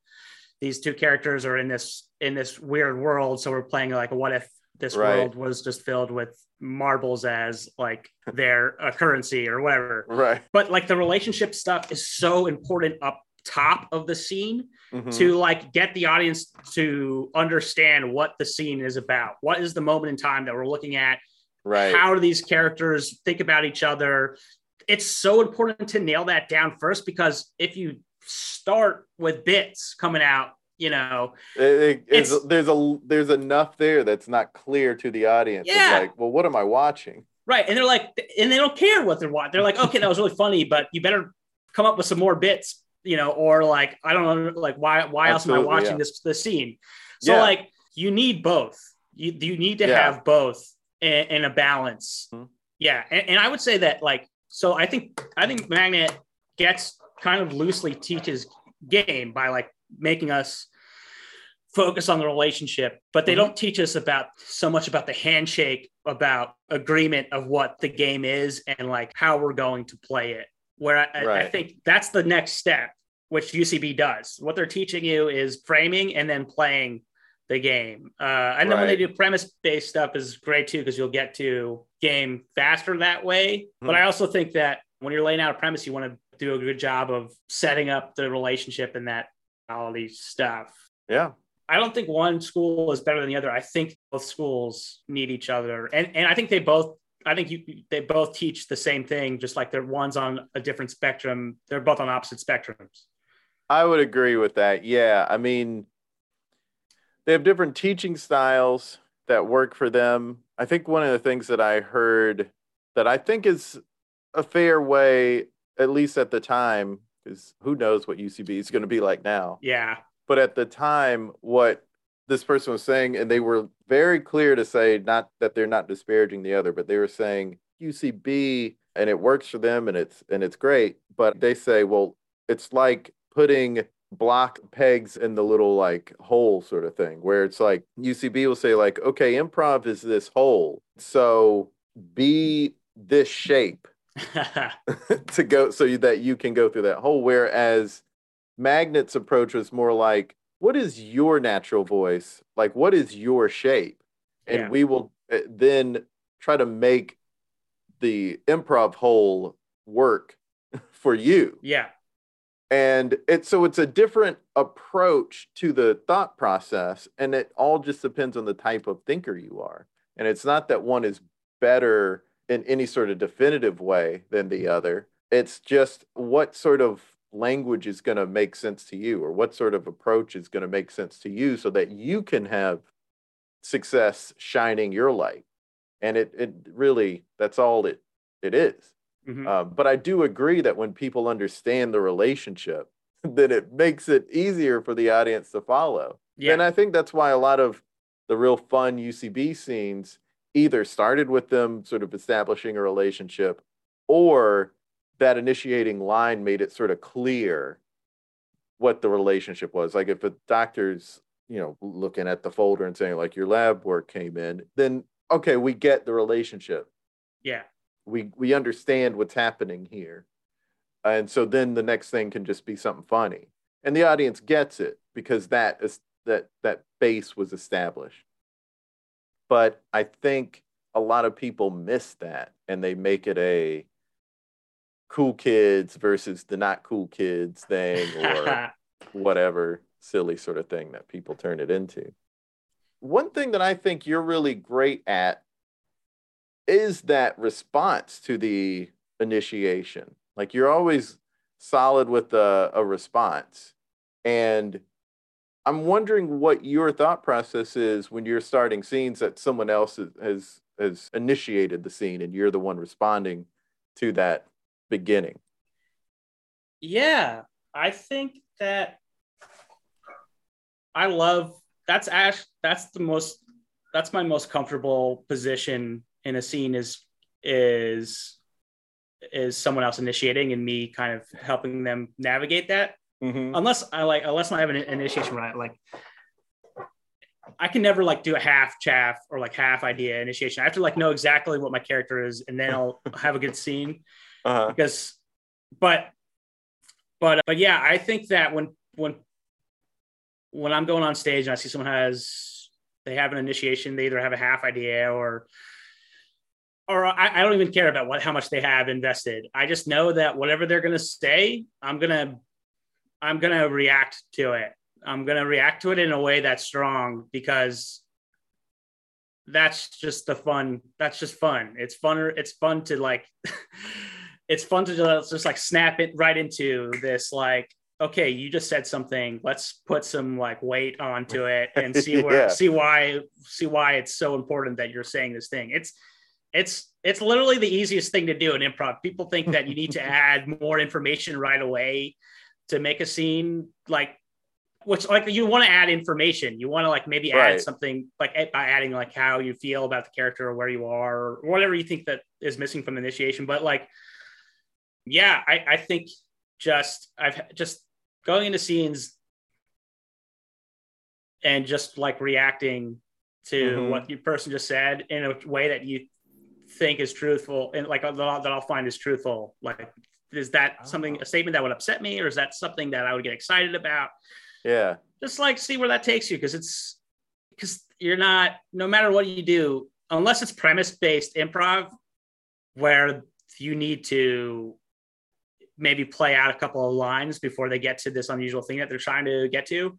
C: these two characters are in this in this weird world so we're playing like a what if this
B: Right.
C: world was just filled with marbles as like their uh, currency or whatever
B: Right.
C: but like the relationship stuff is so important up top of the scene
B: Mhm.
C: to like get the audience to understand what the scene is about. What is the moment in time that we're looking at?
B: right.
C: How do these characters think about each other? It's so important to nail that down first because if you start with bits coming out, you know,
B: It- it- it's,
C: It's-
B: there's a there's enough there that's not clear to the audience.
C: Yeah.
B: like, well, what am I watching?
C: right? And they're like, and they don't care what they're watching. They're like, okay, that was really funny, but you better come up with some more bits, you know, or like, I don't know, like why why else am I watching
B: yeah.
C: this this scene? So
B: Yeah.
C: like, you need both. You you need to have both in, in a balance.
B: Mhm.
C: Yeah, and, and I would say that like, so I think I think Magnet gets kind of loosely teaches game by like making us focus on the relationship, but they
B: Mhm.
C: don't teach us about so much about the handshake, about agreement of what the game is and like how we're going to play it. Where I, I- I think that's the next step, which UCB does. What they're teaching you is framing and then playing the game. Uh, and then when they do premise based stuff is great too because you'll get to game faster that way. But
B: Mhm.
C: I also think that when you're laying out a premise, you want to do a good job of setting up the relationship and that quality stuff.
B: Yeah.
C: I don't think one school is better than the other. I think both schools need each other, and and I think they both. I think you they both teach the same thing, just like they're one's on a different spectrum. They're both on opposite spectrums.
B: I would agree with that. Yeah. I mean, they have different teaching styles that work for them. I think one of the things that I heard that I think is a fair way, at least at the time, because who knows what UCB is going to be like now.
C: Yeah,
B: But at the time, what this person was saying, and they were very clear to say not that they're not disparaging the other, but they were saying UCB and it works for them and it's and it's great. But they say, well, it's like putting block pegs in the little like hole sort of thing, where it's like UCB will say, like, okay, improv is this hole. So be this shape to go so that you can go through that hole. Whereas Magnet's approach was more like, what is your natural voice? Like, what is your shape? And
C: Yeah.
B: we will uh, then try to make the improv hole work for you.
C: yeah,
B: And it's so it's a different approach to the thought process. And it all just depends on the type of thinker you are. And it's not that one is better in any sort of definitive way than the other. It's just what sort of language is going to make sense to you or what sort of approach is going to make sense to you so that you can have success shining your light. And it, it really, that's all it, it is.
C: Mhm.
B: Um, but I do agree that when people understand the relationship, then it makes it easier for the audience to follow.
C: Yeah.
B: And I think that's why a lot of the real fun UCB scenes either started with them sort of establishing a relationship or that initiating line made it sort of clear what the relationship was. Like if a doctor's, you know, looking at the folder and saying like your lab work came in, then okay, we get the relationship.
C: yeah.
B: We we understand what's happening here. And so then the next thing can just be something funny. And the audience gets it because that is that that base was established. But I think a lot of people miss that and they make it a cool kids versus the not cool kids thing or whatever silly sort of thing that people turn it into. One thing that I think you're really great at is that response to the initiation. Like you're always solid with a, a response. And I'm wondering what your thought process is when you're starting scenes that someone else has, has, initiated the scene and you're the one responding to that beginning.
C: Yeah, I think that I love that's Ash. That's the most. That's my most comfortable position in a scene is is is someone else initiating and me kind of helping them navigate that.
B: Mm-hmm.
C: Unless I like, unless I have an initiation right, like I can never like do a half chaff or like half idea initiation. I have to like know exactly what my character is, and then I'll have a good scene
B: Uh-huh.
C: because but but but yeah i think that when when when i'm going on stage and i see someone has they have an initiation they either have a half idea or or I, I don't even care about what how much they have invested i just know that whatever they're going to say i'm going to i'm to react to it. I'm to react to it in a way that's strong because that's just the fun that's just fun. It's fun it's fun to like it's fun to just, just like snap it right into this like okay you just said something. Let's put some like weight onto it and see where
B: Yeah.
C: see why see why it's so important that you're saying this thing. It's it's it's literally the easiest thing to do in improv. People think that you need to add more information right away to make a scene like which like you want to add information you want to like maybe add
B: Right.
C: something like by adding like how you feel about the character or where you are or whatever you think that is missing from initiation but like yeah i i think just i've just going into scenes and just like reacting to
B: Mhm.
C: what the person just said in a way that you think is truthful and like that I'll find is truthful like is that something a oh. statement that would upset me or is that something that i would get excited about
B: Yeah.
C: just like see where that takes you because it's because you're not no matter what you do unless it's premise based improv where you need to maybe play out a couple of lines before they get to this unusual thing that they're trying to get to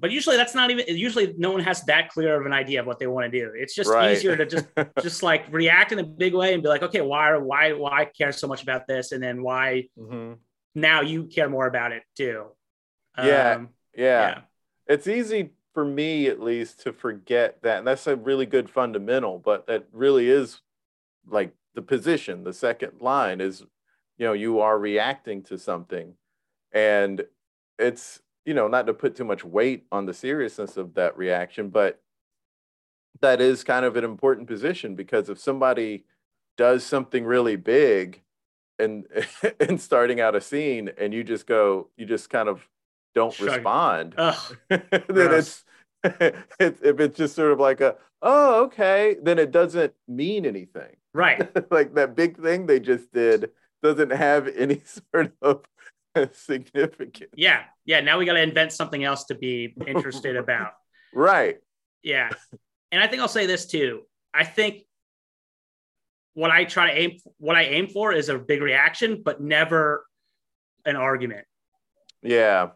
C: but usually that's not even usually no one has that clear of an idea of what they want to do it's just
B: Right.
C: easier to just just like react in a big way and be like okay why why why care so much about this and then why
B: hmm
C: now you care more about it too
B: Yeah.
C: Um,
B: yeah. It's easy for me, at least, to forget that. And that's a really good fundamental, but that really is like the position. The second line is, you know, you are reacting to something. And it's, you know, not to put too much weight on the seriousness of that reaction, but that is kind of an important position because if somebody does something really big and and starting out a scene and you just go you just kind of don't respond then it's it's if it's just sort of like a oh okay then it doesn't mean anything.
C: Right.
B: Like that big thing they just did doesn't have any sort of significance
C: Yeah, yeah. Now we got to invent something else to be interested about.
B: right
C: Yeah, and I think I'll say this too. I think what I try to aim, what I aim for, is a big reaction, but never an argument.
B: yeah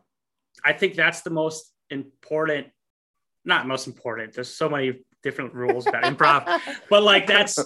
C: I think that's the most important. Not most important. There's so many different rules about improv, but like that's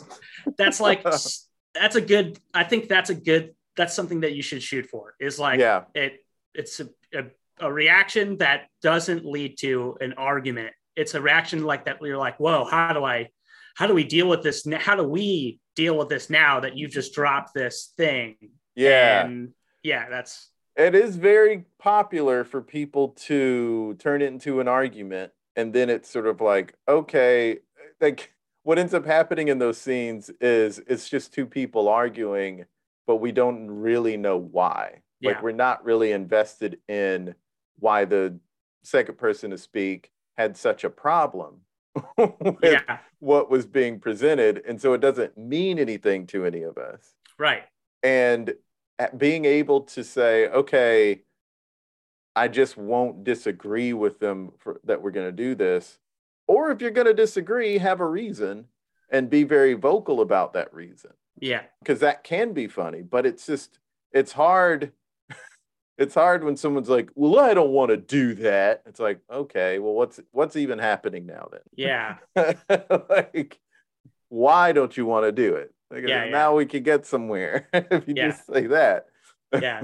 C: that's like that's a good. I think that's a good. That's something that you should shoot for. Is like
B: yeah.
C: it it's a, a, a reaction that doesn't lead to an argument. It's a reaction like that where you're like whoa how do i how do we deal with this how do we deal with this now that you've just dropped this thing?
B: Yeah.
C: And yeah that's
B: it is very popular for people to turn it into an argument and then it's sort of like okay like what ends up happening in those scenes is it's just two people arguing but we don't really know why
C: Yeah.
B: like we're not really invested in why the second person to speak had such a problem with
C: yeah,
B: what was being presented and so it doesn't mean anything to any of us
C: right.
B: and at being able to say okay i just won't disagree with them for, that we're going to do this or if you're going to disagree have a reason and be very vocal about that reason
C: Yeah,
B: because that can be funny but it's just it's hard it's hard when someone's like well i don't want to do that it's like okay well what's what's even happening now then
C: yeah,
B: like, why don't you want to do it? Like,
C: Yeah, yeah.
B: now we could get somewhere if you
C: Yeah.
B: just say that.
C: yeah.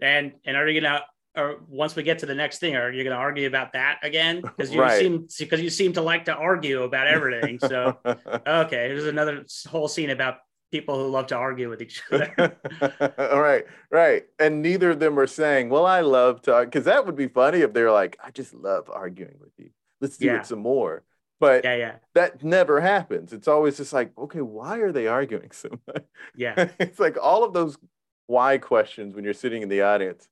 C: And and are you gonna or once we get to the next thing, are you gonna argue about that again? Because you
B: Right.
C: seem because you seem to like to argue about everything. So okay, there's another whole scene about people who love to argue with each other.
B: All right, right. And neither of them are saying, "Well, I love to," because that would be funny if they're like, "I just love arguing with you. Let's do
C: Yeah.
B: it some more." But
C: yeah, yeah,
B: that never happens. It's always just like, "Okay, why are they arguing so much?"
C: yeah,
B: it's like all of those why questions when you're sitting in the audience.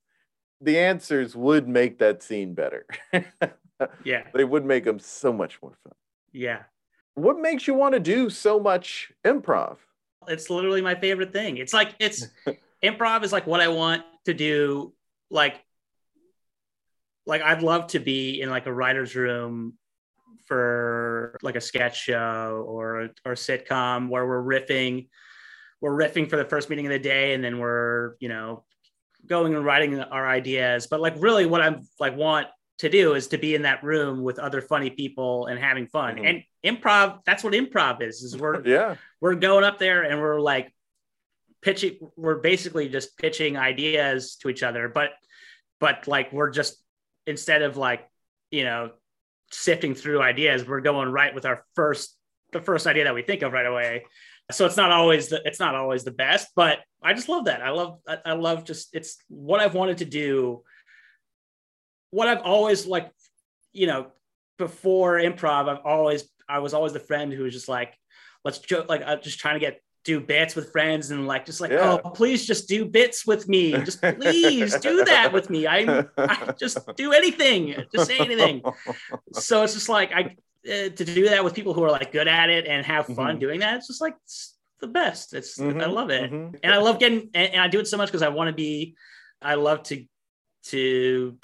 B: The answers would make that scene better.
C: yeah,
B: they would make them so much more fun.
C: yeah.
B: What makes you want to do so much improv?
C: It's literally my favorite thing. It's like it's improv is like what I want to do. Like, like I'd love to be in like a writer's room for like a sketch show or or sitcom where we're riffing, we're riffing for the first meeting of the day, and then we're you know going and writing our ideas. But like really, what I'm like want to do is to be in that room with other funny people and having fun.
B: Mhm.
C: And improv, that's what improv is. Is we're
B: Yeah.
C: we're going up there and we're like pitching we're basically just pitching ideas to each other but but like we're just instead of like you know sifting through ideas we're going right with our first the first idea that we think of right away so it's not always the it's not always the best but i just love that i love i, I love just it's what i've wanted to do what i've always like you know before improv i've always i was always the friend who was just like let's joke like i'm just trying to get do bits with friends and like just like
B: Yeah.
C: oh please just do bits with me. Just please do that with me. I i just do anything. Just say anything. So it's just like i uh, to do that with people who are like good at it and have fun
B: Mhm.
C: doing that it's just like it's the best. It's i
B: Mhm,
C: love it.
B: Mhm.
C: and i love getting and, and i do it so much because i want to be i love to to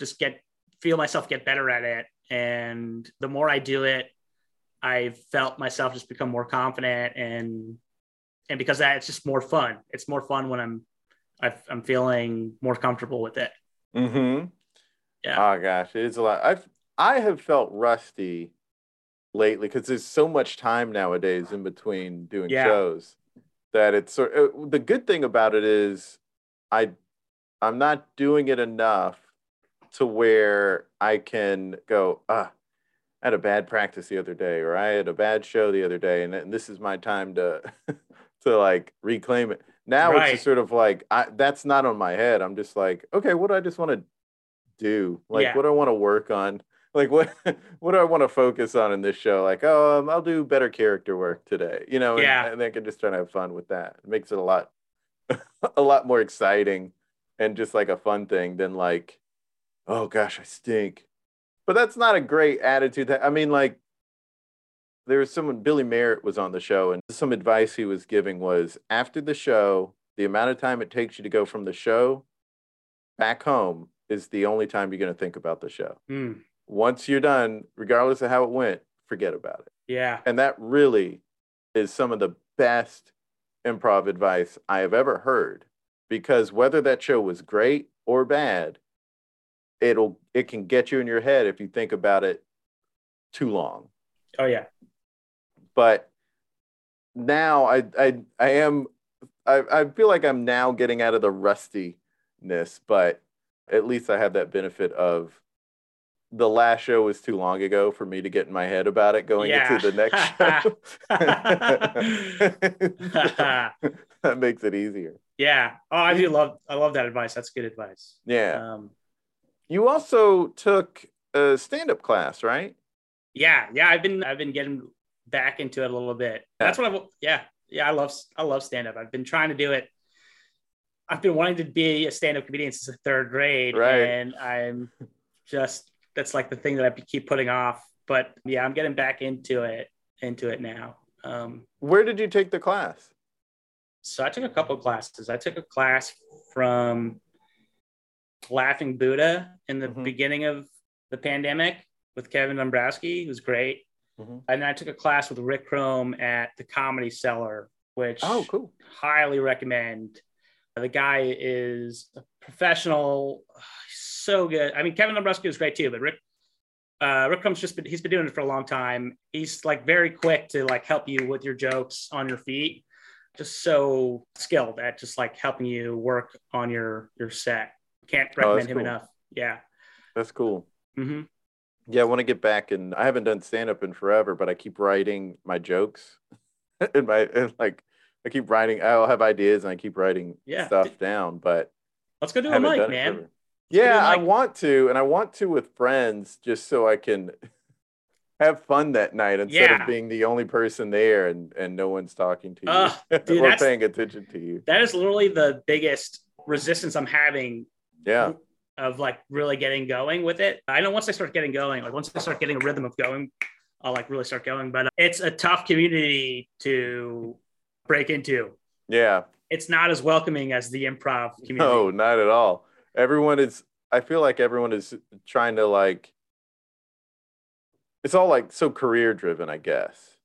C: just get feel myself get better at it. And the more i do it i felt myself just become more confident and and because of that it's just more fun it's more fun when i'm I've, i'm feeling more comfortable with it
B: Mm-hmm.
C: Yeah.
B: Oh gosh, it is a lot. I've I have felt rusty lately because there's so much time nowadays in between doing
C: Yeah.
B: shows that it's sort. Uh, the good thing about it is, I I'm not doing it enough to where I can go. Ah, I had a bad practice the other day, or I had a bad show the other day, and, and this is my time to to like reclaim it. Now it's just sort of like I, that's not on my head. I'm just like, okay, what do I just want to do? Like,
C: Yeah.
B: what do I want to work on? Like, what what do I want to focus on in this show? Like, oh, um, I'll do better character work today, you know, and,
C: Yeah.
B: and I can just try to have fun with that. It makes it a lot a lot more exciting and just like a fun thing than like, oh gosh, I stink. But that's not a great attitude. I mean, like, there was someone, Billy Merritt was on the show, and some advice he was giving was after the show, the amount of time it takes you to go from the show back home is the only time you're going to think about the show.
C: Mm,
B: Once you're done, regardless of how it went, forget about it.
C: yeah
B: And that really is some of the best improv advice I have ever heard because whether that show was great or bad, it'll it can get you in your head if you think about it too long.
C: oh yeah
B: But now I I I am I, I feel like I'm now getting out of the rustiness, but at least I have that benefit of the last show was too long ago for me to get in my head about it going
C: Yeah.
B: into the next show. that makes it easier.
C: Yeah. Oh, I do love I love that advice. That's good advice.
B: Yeah.
C: Um,
B: You also took a stand-up class, right?
C: yeah, yeah. I've been I've been getting back into it a little bit. That's what I yeah yeah I love I love stand up. I've been trying to do it. I've been wanting to be a stand up comedian since the third grade,
B: Right.
C: and I'm just that's like the thing that I keep putting off. But yeah, I'm getting back into it into it now. Um,
B: Where did you take the class?
C: so I took a couple of classes. I took a class from Laughing Buddha in the
B: Mhm.
C: beginning of the pandemic with Kevin Dombrowski, who's great.
B: Mhm.
C: And then I took a class with Rick Crom at the Comedy Cellar, which
B: Oh, cool.
C: highly recommend. The guy is a professional, so good. I mean, Kevin Dombrowski was great too, but Rick uh, Rick Crom's just been he's been doing it for a long time. He's like very quick to like help you with your jokes on your feet. Just so skilled at just like helping you work on your your set. Can't
B: Oh,
C: recommend him
B: cool.
C: enough. Yeah.
B: That's cool.
C: hmm
B: Yeah, I want to get back and I haven't done stand-up in forever, but I keep writing my jokes. in my and like I keep writing I'll have ideas and I keep writing
C: Yeah.
B: stuff down, but
C: Let's go do a mic, man.
B: Yeah, I want to, and I want to with friends just so I can have fun that night instead
C: Yeah.
B: of being the only person there and and no one's talking to you
C: Ugh, dude,
B: or paying attention to you.
C: That is literally the biggest resistance I'm having
B: Yeah.
C: of like really getting going with it. I know once I start getting going, like once I start getting a rhythm of going, I'll like really start going. But uh, it's a tough community to break into.
B: Yeah.
C: It's not as welcoming as the improv community.
B: No, not at all. Everyone is I feel like everyone is trying to like it's all like so career driven, I guess.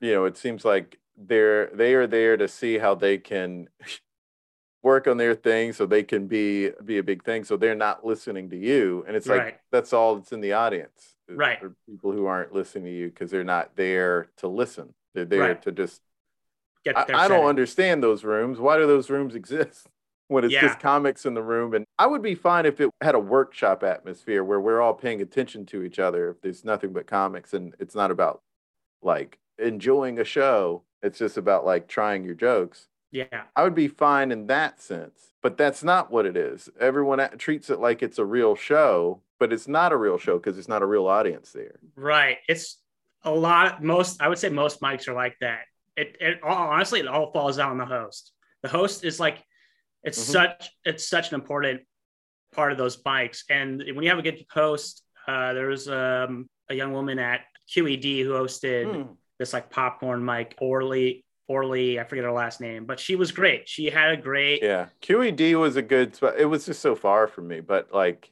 B: You know, it seems like they're they are there to see how they can work on their thing so they can be be a big thing so they're not listening to you and it's like
C: Right.
B: that's all that's in the audience is-
C: Right.
B: people who aren't listening to you because they're not there to listen they're there
C: Right.
B: to just
C: Get
B: I, I don't understand those rooms. Why do those rooms exist when it's
C: Yeah.
B: just comics in the room? And I would be fine if it had a workshop atmosphere where we're all paying attention to each other. If there's nothing but comics and it's not about like enjoying a show, it's just about like trying your jokes.
C: Yeah.
B: I would be fine in that sense, but that's not what it is. Everyone treats it like it's a real show, but it's not a real show because it's not a real audience there.
C: Right. It's a lot. Most, I would say most mics are like that. It, it all, honestly, it all falls out on the host. The host is like, it's
B: Mhm.
C: such, it's such an important part of those mics. And when you have a good host, uh, there was um, a young woman at QED who hosted
B: Hmm.
C: this like popcorn mic, Orly, Orly, I forget her last name, but she was great. She had a great,
B: Yeah, QED was a good spot. It was just so far from me, but like,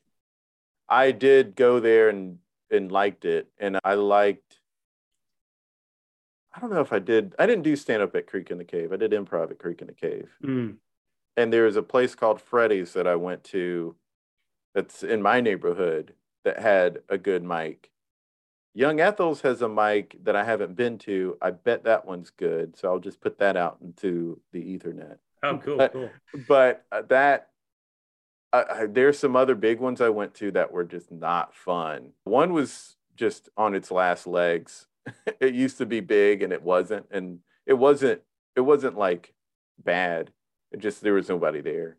B: I did go there and and liked it, and I liked. I don't know if I did. I didn't do stand up at Creek and the Cave. I did improv at Creek and the Cave,
C: Mm,
B: and there was a place called Freddy's that I went to, that's in my neighborhood that had a good mic. Young Ethel's has a mic that I haven't been to. I bet that one's good, so I'll just put that out into the Ethernet
C: oh, cool,
B: But-
C: cool.
B: but uh, that I, I, there's some other big ones I went to that were just not fun. One was just on its last legs. it used to be big and it wasn't, and it wasn't. It wasn't like bad. It just there was nobody there.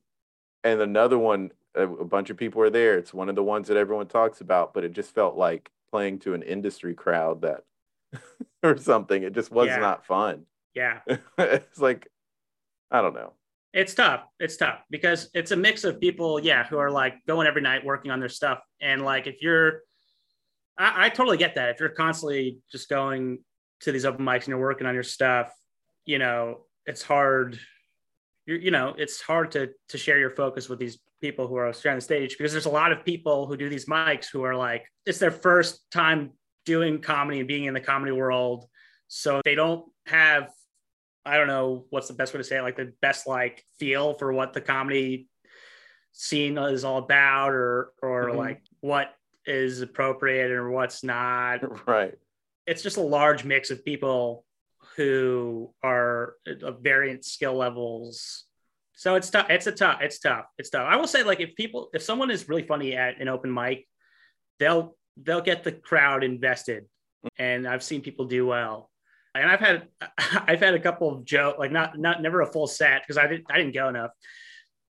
B: And another one, a, a bunch of people were there. It's one of the ones that everyone talks about, but it just felt like playing to an industry crowd that or something. It just was
C: Yeah.
B: not fun.
C: Yeah.
B: it's like I don't know.
C: It's tough. It's tough because it's a mix of people, yeah, who are like going every night working on their stuff. And like if you're I, I totally get that. If you're constantly just going to these open mics and you're working on your stuff, you know, it's hard. You're, you know, it's hard to to share your focus with these people who are sharing the stage because there's a lot of people who do these mics who are like, it's their first time doing comedy and being in the comedy world. So they don't have I don't know what's the best way to say it, like the best like feel for what the comedy scene is all about or or
B: Mhm.
C: like what is appropriate or what's not.
B: right.
C: It's just a large mix of people who are of variant skill levels. So it's tough. It's a tough. It's tough. It's tough. I will say, like, if people, if someone is really funny at an open mic, they'll they'll get the crowd invested, and I've seen people do well. and I've had I've had a couple of joke like not not never a full set because I didn't I didn't go enough.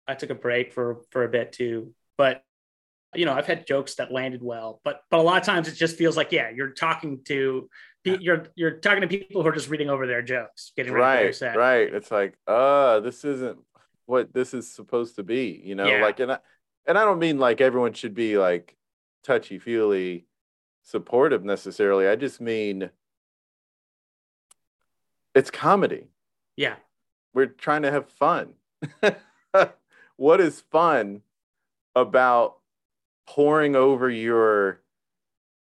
C: I took a break for for a bit too, but you know I've had jokes that landed well, but but a lot of times it just feels like yeah you're talking to you're you're talking to people who are just reading over their jokes, getting
B: right
C: set.
B: right. It's like uh this isn't what this is supposed to be you know?
C: Yeah.
B: like and I, and I don't mean like everyone should be like touchy feely supportive necessarily. I just mean it's comedy.
C: Yeah,
B: we're trying to have fun. What is fun about pouring over your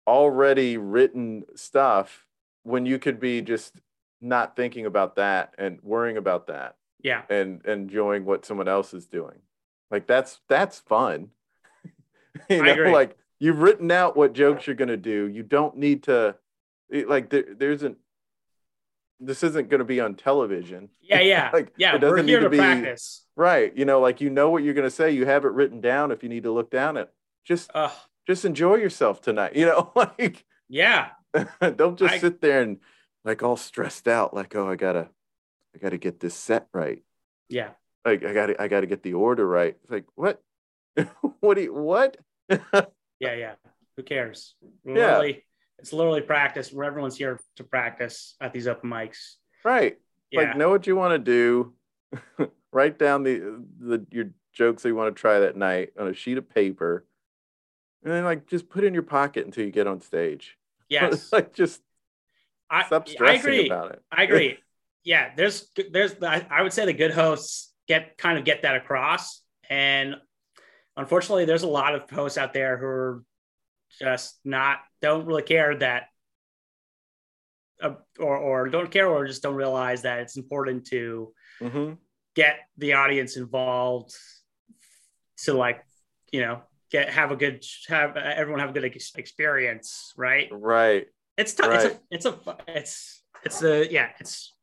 B: already written stuff when you could be just not thinking about that and worrying about that
C: yeah,
B: and enjoying what someone else is doing like that's that's fun you
C: I
B: know
C: agree.
B: like you've written out what jokes you're going to do you don't need to like there, there's an this isn't going to be on television
C: yeah, yeah,
B: Like,
C: yeah.
B: it doesn't
C: We're
B: need to
C: to
B: be-
C: practice.
B: Right. You know, like you know what you're going to say. You have it written down if you need to look down it. Just
C: Ugh,
B: just enjoy yourself tonight. You know, like
C: yeah,
B: don't just
C: I-
B: sit there and like all stressed out like, "Oh, I got to I got to get this set right.
C: yeah.
B: Like I got to I got to get the order right." It's like, "What? what do you what?"
C: Yeah, yeah. Who cares?
B: Yeah.
C: Literally, it's literally practice. Where everyone's here to practice at these open mics.
B: right.
C: Yeah,
B: Like know what you want to do. Write down the the your jokes that you want to try that night on a sheet of paper. And then like just put it in your pocket until you get on stage.
C: Yes.
B: like just
C: I,
B: stop
C: I agree.
B: about it.
C: I agree. Yeah, there's there's I, I would say the good hosts get kind of get that across, and unfortunately, there's a lot of hosts out there who are just not don't really care that, uh, or or don't care or just don't realize that it's important to
B: hmm
C: get the audience involved to like you know get have a good have uh, everyone have a good ex- experience right
B: Right.
C: it's tough
B: Right.
C: it's a it's a it's it's a yeah it's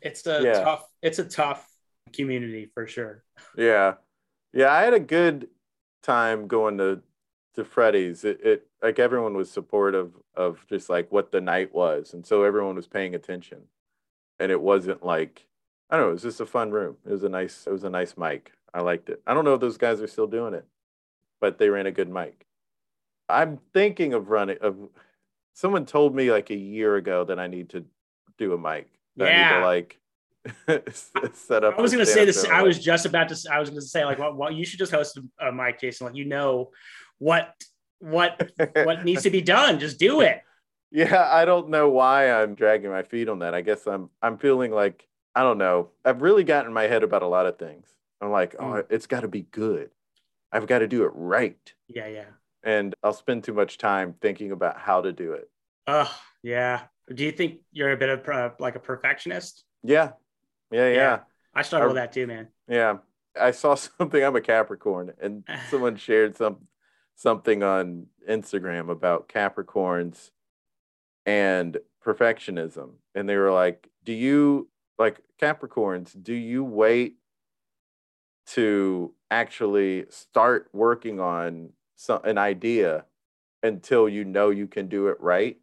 C: it's a
B: Yeah.
C: tough it's a tough community for sure
B: Yeah. Yeah. I had a good time going to to Freddy's. It, it like everyone was supportive of just like what the night was, and so everyone was paying attention. And it wasn't like I don't know. It was just a fun room. It was a nice. It was a nice mic. I liked it. I don't know if those guys are still doing it, but they ran a good mic. I'm thinking of running. Of someone told me like a year ago that I need to do a mic. That I need
C: Yeah.
B: to like set up.
C: i was going to say this i was just about to i was going to say like well, well you should just host a, a mic jason like you know what what what needs to be done just do it
B: Yeah, I don't know why I'm dragging my feet on that. I guess I'm I'm feeling like I don't know. I've really gotten in my head about a lot of things. I'm like, oh,
C: Mm.
B: it's got to be good. I've got to do it right,
C: yeah yeah
B: and I'll spend too much time thinking about how to do it.
C: oh yeah do you think you're a bit of uh, like a perfectionist
B: Yeah, yeah, yeah,
C: Yeah. i struggle
B: I-
C: with that too man
B: yeah. I saw something. I'm a Capricorn, and someone shared some something on Instagram about Capricorns and perfectionism, and they were like, "Do you like Capricorns? Do you wait to actually start working on some an idea until you know you can do it right?"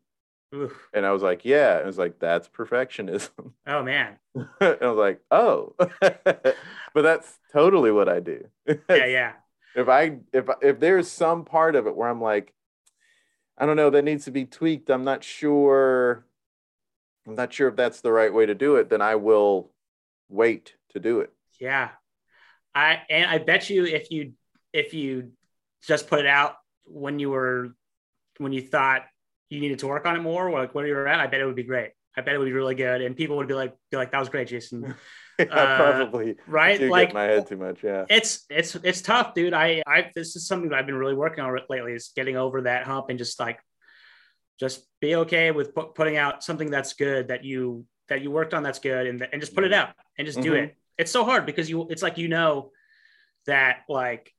C: Oof.
B: And I was like, "Yeah." And I was like, "That's perfectionism."
C: oh man
B: and I was like, "Oh," but that's totally what I do.
C: yeah yeah
B: if I if if there's some part of it where I'm like, I don't know, that needs to be tweaked. I'm not sure. I'm not sure if that's the right way to do it. Then I will wait to do it.
C: Yeah. I and I bet you if you if you just put it out when you were when you thought you needed to work on it more, like where you were at, I bet it would be great. I bet it would be really good, and people would be like, be like, "That was great, Jason."
B: I
C: Uh,
B: probably
C: right?
B: do
C: Like
B: my head too much. Yeah.
C: it's it's it's tough, dude. I I this is something that I've been really working on lately is getting over that hump and just like just be okay with pu- putting out something that's good that you that you worked on that's good and and just put it out and just do
B: Mhm.
C: it. It's so hard because you it's like you know that like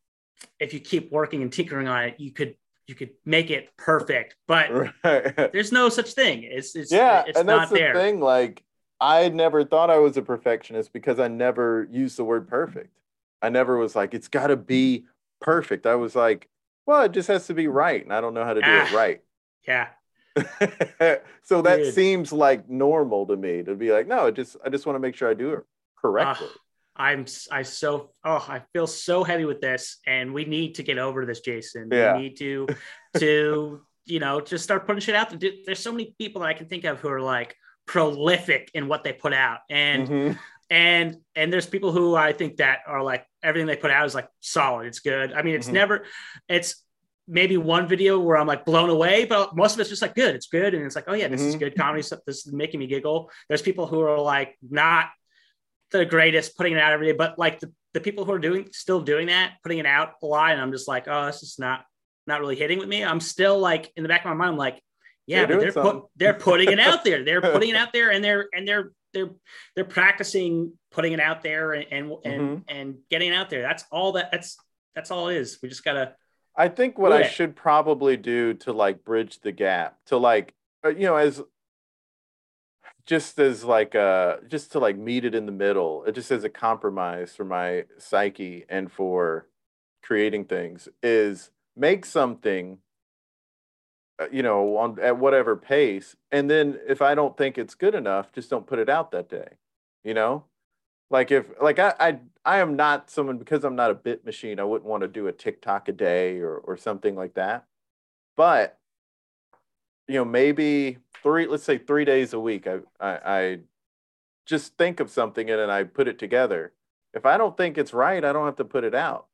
C: if you keep working and tinkering on it, you could you could make it perfect, but
B: Right.
C: there's no such thing. It's it's
B: yeah,
C: it's
B: and
C: not
B: that's the
C: there.
B: thing. Like, I never thought I was a perfectionist because I never used the word perfect. I never was like, it's got to be perfect. I was like, well, it just has to be right, and I don't know how to do it
C: Ah.
B: right.
C: Yeah.
B: so that
C: Weird.
B: seems like normal to me to be like, no, it just I just want to make sure I do it correctly.
C: Ah, I'm I so oh I feel so heavy with this, and we need to get over this, Jason.
B: Yeah.
C: We need to to you know just start putting shit out there. There's so many people that I can think of who are like prolific in what they put out, and
B: Mhm.
C: and and there's people who I think that are like everything they put out is like solid. It's good. I mean, it's
B: Mhm.
C: never it's maybe one video where I'm like blown away, but most of it's just like good. It's good, and it's like oh yeah, this is
B: Mhm.
C: good comedy stuff. This is making me giggle. There's people who are like not the greatest putting it out every day, but like the, the people who are doing still doing that, putting it out a lot, and I'm just like oh this is not not really hitting with me. I'm still like in the back of my mind, I'm like yeah,
B: They're
C: but they're put, they're putting it out there. They're putting it out there, and they're and they're they're they're practicing putting it out there and and and,
B: Mhm.
C: and getting it out there. That's all that that's that's all it is. We just gotta
B: I think what I
C: Yeah.
B: should probably do to like bridge the gap to like uh, you know as just as like uh just to like meet it in the middle, it just as a compromise for my psyche and for creating things is make something uh, you know on at whatever pace and then if I don't think it's good enough, just don't put it out that day. You know? Like if like I I I am not someone because I'm not a bit machine, I wouldn't want to do a TikTok a day or or something like that. But you know, maybe three let's say 3 days a week I I, I just think of something and then I put it together. If I don't think it's right, I don't have to put it out.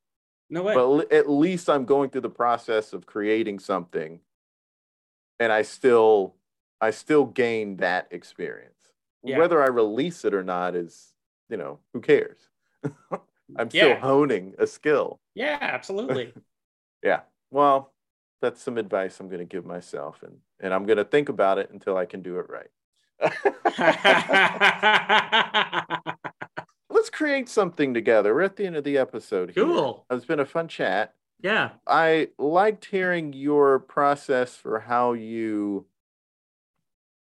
C: no way.
B: But l- at least I'm going through the process of creating something and I still I still gain that experience.
C: Yeah.
B: Whether I release it or not is, you know, who cares? I'm still
C: Yeah.
B: honing a skill.
C: yeah, absolutely.
B: Yeah. Well, that's some advice I'm going to give myself and and I'm going to think about it until I can do it right. Let's create something together. We're at the end of the episode here.
C: cool.
B: It's been a fun chat.
C: Yeah.
B: I liked hearing your process for how you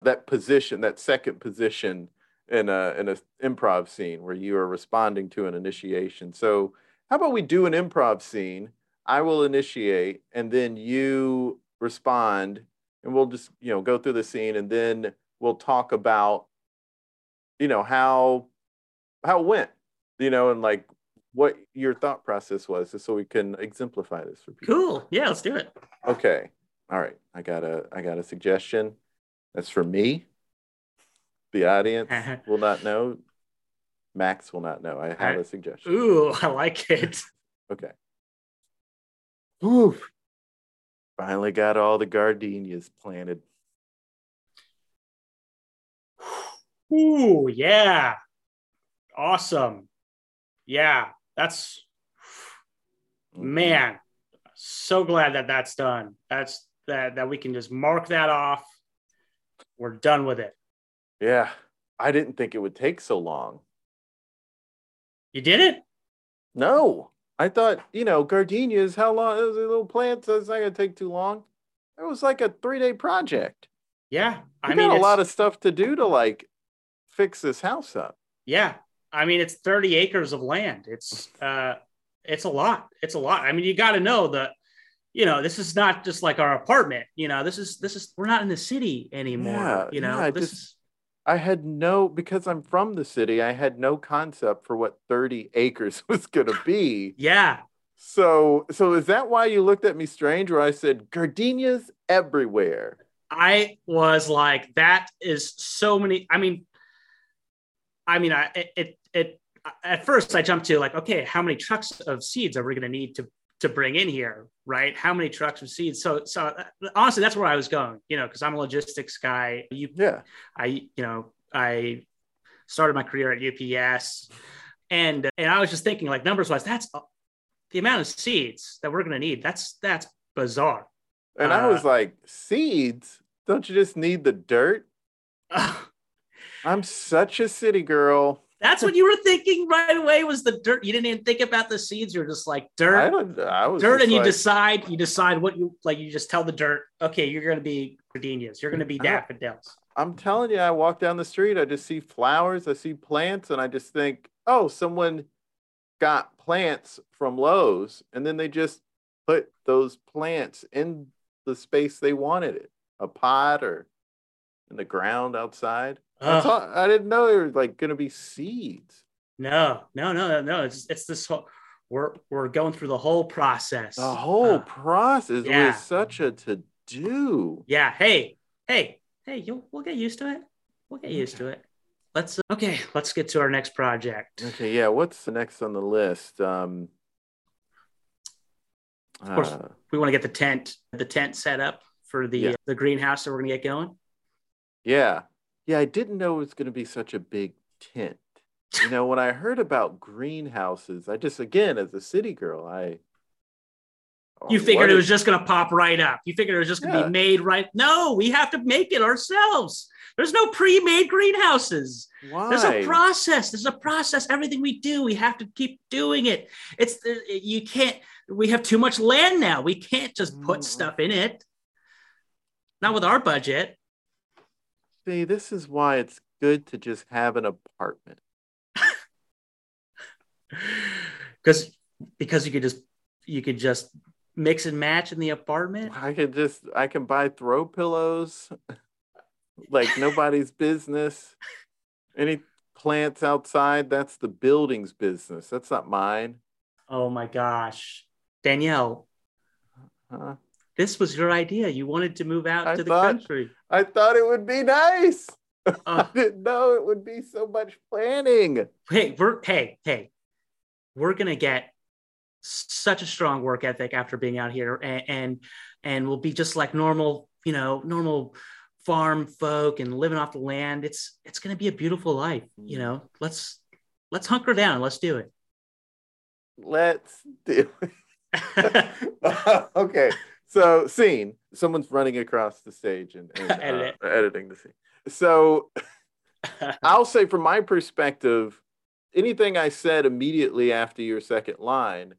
B: that position, that second position in a in a improv scene where you are responding to an initiation. So how about we do an improv scene? I will initiate and then you respond and we'll just, you know, go through the scene and then we'll talk about, you know, how how it went, you know, and like what your thought process was, just so we can exemplify this for people.
C: Cool. Yeah, let's do it.
B: Okay. All right. I got a I got a suggestion. That's for me. The audience will not know. Max will not know. I have
C: Alright.
B: a suggestion.
C: Ooh, I like it.
B: Okay. Whew. Finally got all the gardenias planted.
C: Ooh, yeah. Awesome. Yeah, that's
B: Mhm.
C: man. So glad that that's done. That's that that we can just mark that off. We're done with it.
B: Yeah. I didn't think it would take so long.
C: You did it?
B: No. I thought, you know, gardenias, how long? Those a little plants. That's not going to take too long. It was like a three day project.
C: Yeah.
B: I
C: I mean,
B: a lot of stuff to do to like fix this house up.
C: yeah. I mean, it's 30 acres of land. It's uh it's a lot. It's a lot. I mean, you got to know that you know, this is not just like our apartment, you know, this is this is we're not in the city anymore,
B: Yeah,
C: you know.
B: yeah,
C: this
B: just-
C: is
B: I had no because I'm from the city. I had no concept for what 30 acres was going to be.
C: yeah.
B: So, so is that why you looked at me strange? Where I said gardenias everywhere?
C: I was like, that is so many. I mean, I mean, I it it, it at first I jumped to like, okay, how many trucks of seeds are we going to need to to bring in here, right? How many trucks of seeds? So, so uh, honestly, that's where I was going, you know, because I'm a logistics guy. You,
B: Yeah,
C: I, you know, I started my career at UPS, and and I was just thinking, like, numbers wise, that's uh, the amount of seeds that we're going to need. That's that's bizarre.
B: and I
C: Uh,
B: was like, seeds? Don't you just need the dirt? I'm such a city girl.
C: That's what you were thinking right away was the dirt. You didn't even think about the seeds. You're just like dirt,
B: don't. I was
C: dirt, and you
B: like,
C: decide. You decide what you like. You just tell the dirt, okay, you're going to be gardenias. You're going to be daffodils.
B: I'm telling you, I walk down the street, I just see flowers, I see plants, and I just think, oh, someone got plants from Lowe's, and then they just put those plants in the space they wanted it. a pot or in the ground outside. I, thought, I didn't know there was like going to be seeds.
C: No, no, no, no. It's it's this whole we're we're going through the whole process.
B: The whole
C: Uh,
B: process
C: yeah.
B: was such a to do.
C: yeah. Hey, hey, hey. You we'll get used to it. We'll get used to it. Let's uh, okay. Let's get to our next project.
B: Okay, yeah. What's the next on the list? Um,
C: Of course.
B: uh,
C: We want to get the tent the tent set up for the
B: Yeah.
C: the greenhouse that we're gonna get going.
B: yeah, yeah. I didn't know it was going to be such a big tent. You know, when I heard about greenhouses, I just again as a city girl, I
C: You
B: Oh,
C: figured
B: what
C: it was just gonna pop right up. You figured it was just gonna
B: Yeah.
C: be made right. No, we have to make it ourselves. There's no pre-made greenhouses.
B: why?
C: There's a process. There's a process. Everything we do, we have to keep doing it. It's you can't. We have too much land now. We can't just put
B: Mm.
C: stuff in it. Not with our budget.
B: See, this is why it's good to just have an apartment.
C: Because because you could just you could just mix and match in the apartment.
B: I could just I can buy throw pillows like nobody's business. Any plants outside, that's the building's business. That's not mine.
C: Oh my gosh, Danielle,
B: Huh?
C: this was your idea. You wanted to move out
B: I
C: to the
B: thought-
C: country.
B: I thought it would be nice. I
C: Uh,
B: didn't know it would be so much planning.
C: hey, we're hey hey, we're gonna get such a strong work ethic after being out here, and and, and we'll be just like normal, you know, normal farm folk and living off the land. It's it's gonna be a beautiful life. You know, let's let's hunker down. Let's do it.
B: Let's do it. okay. So scene. Someone's running across the stage and, and uh, editing the scene. So I'll say from my perspective, anything I said immediately after your second line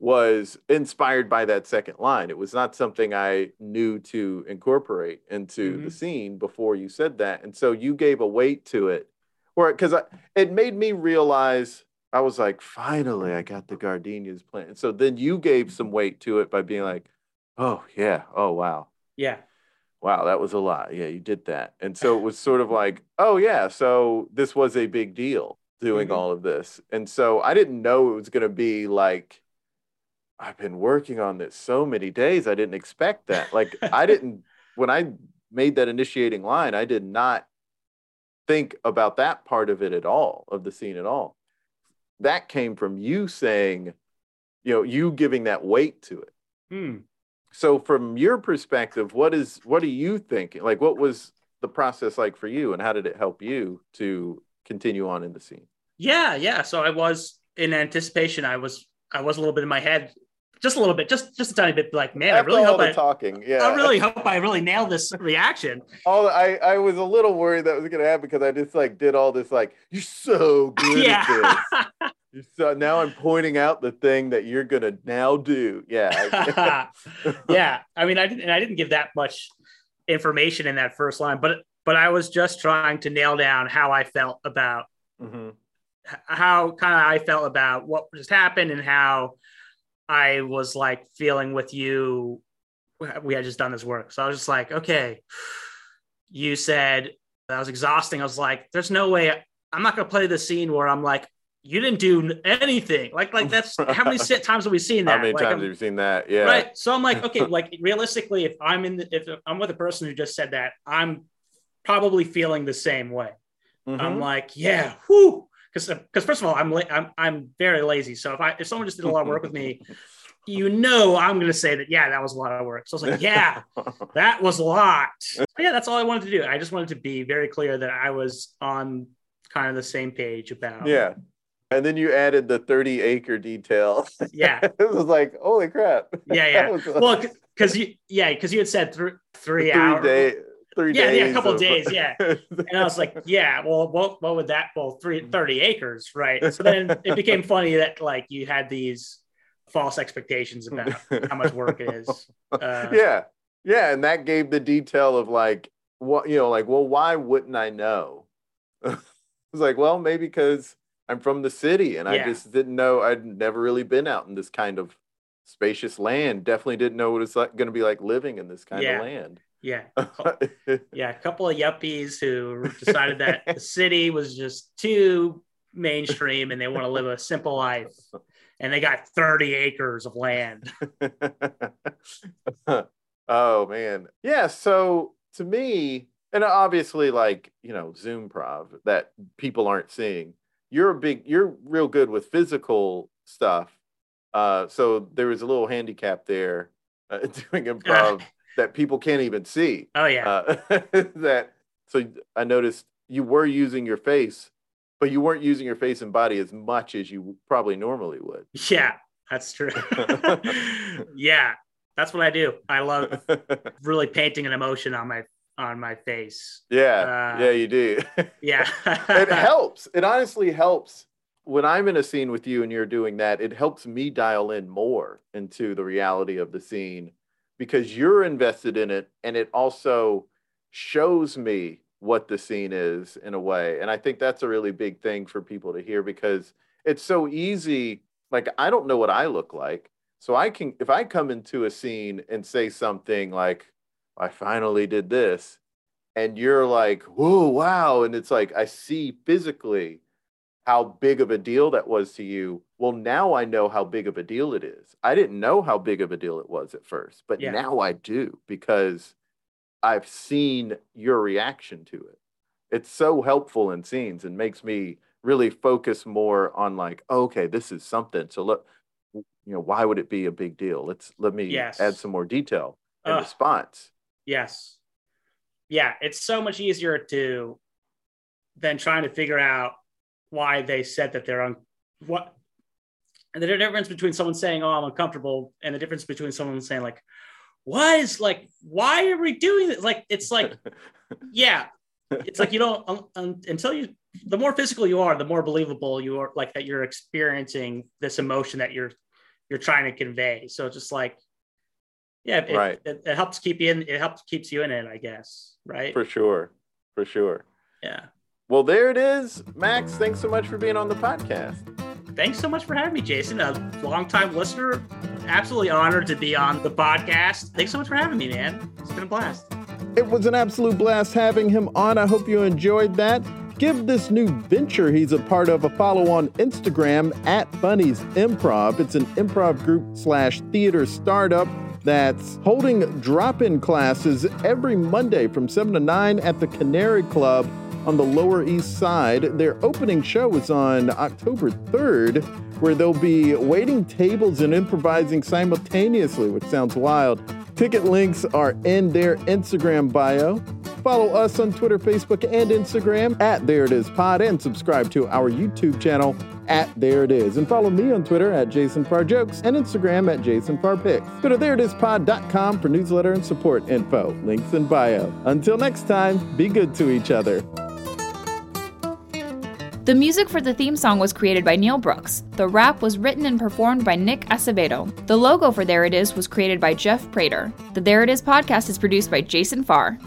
B: was inspired by that second line. It was not something I knew to incorporate into the scene before you said that. And so you gave a weight to it. Or because it made me realize I was like, finally, I got the gardenias plant. And so then you gave some weight to it by being like, oh, yeah, oh, wow.
C: yeah.
B: Wow, that was a lot. Yeah, you did that. And so it was sort of like, oh, yeah, so this was a big deal doing
C: Mhm.
B: all of this. And so I didn't know it was going to be like, I've been working on this so many days. I didn't expect that. Like, I didn't, when I made that initiating line, I did not think about that part of it at all, of the scene at all. That came from you saying, you know, you giving that weight to it
C: Hmm.
B: So from your perspective what is what are you thinking like what was the process like for you and how did it help you to continue on in the scene
C: Yeah, yeah. So I was in anticipation. I was I was a little bit in my head, just a little bit, just just a tiny bit. Like, man, I really hope I,
B: talking yeah
C: I really hope I really nailed this reaction.
B: all I, I was a little worried that was gonna happen because i just like did all this like you're so good at
C: yeah.
B: this you're so now i'm pointing out the thing that you're gonna now do yeah
C: yeah. I mean, I didn't and I didn't give that much information in that first line, but but I was just trying to nail down how I felt about
B: Mhm.
C: how kind of I felt about what just happened and how I was like feeling with you. We had just done this work. So I was just like, okay, you said that was exhausting. I was like, there's no way I'm not going to play the scene where I'm like, you didn't do anything. Like, like that's how many times have we seen that?
B: how many
C: Like,
B: times
C: I'm-
B: have you seen that yeah
C: Right. So I'm like, okay, like realistically, if I'm in the, if I'm with a person who just said that, I'm probably feeling the same way.
B: Mhm.
C: I'm like, yeah, whoo. Because, because first of all, I'm, la- I'm I'm very lazy. So if I if someone just did a lot of work with me, you know, I'm going to say that yeah, that was a lot of work. So I was like, yeah, that was a lot. But yeah, that's all I wanted to do. I just wanted to be very clear that I was on kind of the same page about
B: yeah and then you added the 30 acre detail
C: yeah
B: it was like holy crap
C: yeah yeah.
B: Was
C: Well, because you yeah because you had said three hours.
B: day, three
C: Yeah, yeah, a couple
B: of-
C: days, yeah. And I was like, yeah, well, what, what would that, well, three, 30 acres, right? So then it became funny that like you had these false expectations about how much work it is. Uh,
B: yeah, yeah, and that gave the detail of like what you know, like, well, why wouldn't I know? I was like, well, maybe because I'm from the city and I just didn't know. I'd never really been out in this kind of spacious land. Definitely didn't know what it's like going to be like living in this kind
C: Yeah.
B: of land.
C: Yeah. yeah. A couple of yuppies who decided that the city was just too mainstream and they want to live a simple life. And they got 30 acres of land.
B: oh, man. Yeah. So to me, and obviously, like, you know, Zoom prov that people aren't seeing, you're a big, you're real good with physical stuff. Uh, so there was a little handicap there uh, doing improv that people can't even see.
C: Oh yeah.
B: Uh, that so I noticed you were using your face, but you weren't using your face and body as much as you probably normally would.
C: Yeah, that's true. yeah, that's what I do. I love really painting an emotion on my on my face.
B: Yeah, uh, yeah, you do.
C: yeah,
B: it helps. It honestly helps when I'm in a scene with you and you're doing that. It helps me dial in more into the reality of the scene because you're invested in it and it also shows me what the scene is in a way. And I think that's a really big thing for people to hear because it's so easy. Like, I don't know what I look like. So I can, if I come into a scene and say something like, I finally did this, and you're like, whoa, wow. And it's like, I see physically how big of a deal that was to you. Well, now I know how big of a deal it is. I didn't know how big of a deal it was at first, but yeah. now I do because I've seen your reaction to it. It's so helpful in scenes and makes me really focus more on like, oh, okay, this is something. So look, you know, why would it be a big deal? Let's let me yes. add some more detail and response.
C: Yes. Yeah, it's so much easier to than trying to figure out why they said that they're on what and the difference between someone saying, "Oh, I'm uncomfortable," and the difference between someone saying, "Like, what is like, why are we doing this?" Like, it's like, yeah, it's like you don't um, um, until you. The more physical you are, the more believable you are. Like that, you're experiencing this emotion that you're you're trying to convey. So it's just like, yeah, it,
B: right.
C: It, it helps keep you in. It helps keeps you in it, I guess. Right.
B: For sure. For sure.
C: Yeah.
B: Well, there it is. Max, thanks so much for being on the podcast.
C: Thanks so much for having me, Jason. A longtime listener. Absolutely honored to be on the podcast. Thanks so much for having me, man. It's been a blast.
A: It was an absolute blast having him on. I hope you enjoyed that. Give this new venture he's a part of a follow on Instagram at Bunny's Improv. It's an improv group slash theater startup that's holding drop in classes every Monday from 7 to 9 at the Canary Club on the Lower East Side. Their opening show is on October 3rd, where they'll be waiting tables and improvising simultaneously, which sounds wild. Ticket links are in their Instagram bio. Follow us on Twitter, Facebook, and Instagram at There It Is Pod, and subscribe to our YouTube channel at There It Is. And follow me on Twitter at Jason Farr Jokes and Instagram at Jason Farr Pics. Go to ThereItIsPod.com for newsletter and support info. Links in bio. Until next time, be good to each other.
D: The music for the theme song was created by Neil Brooks. The rap was written and performed by Nick Acevedo. The logo for There It Is was created by Jeff Prater. The There It Is podcast is produced by Jason Farr.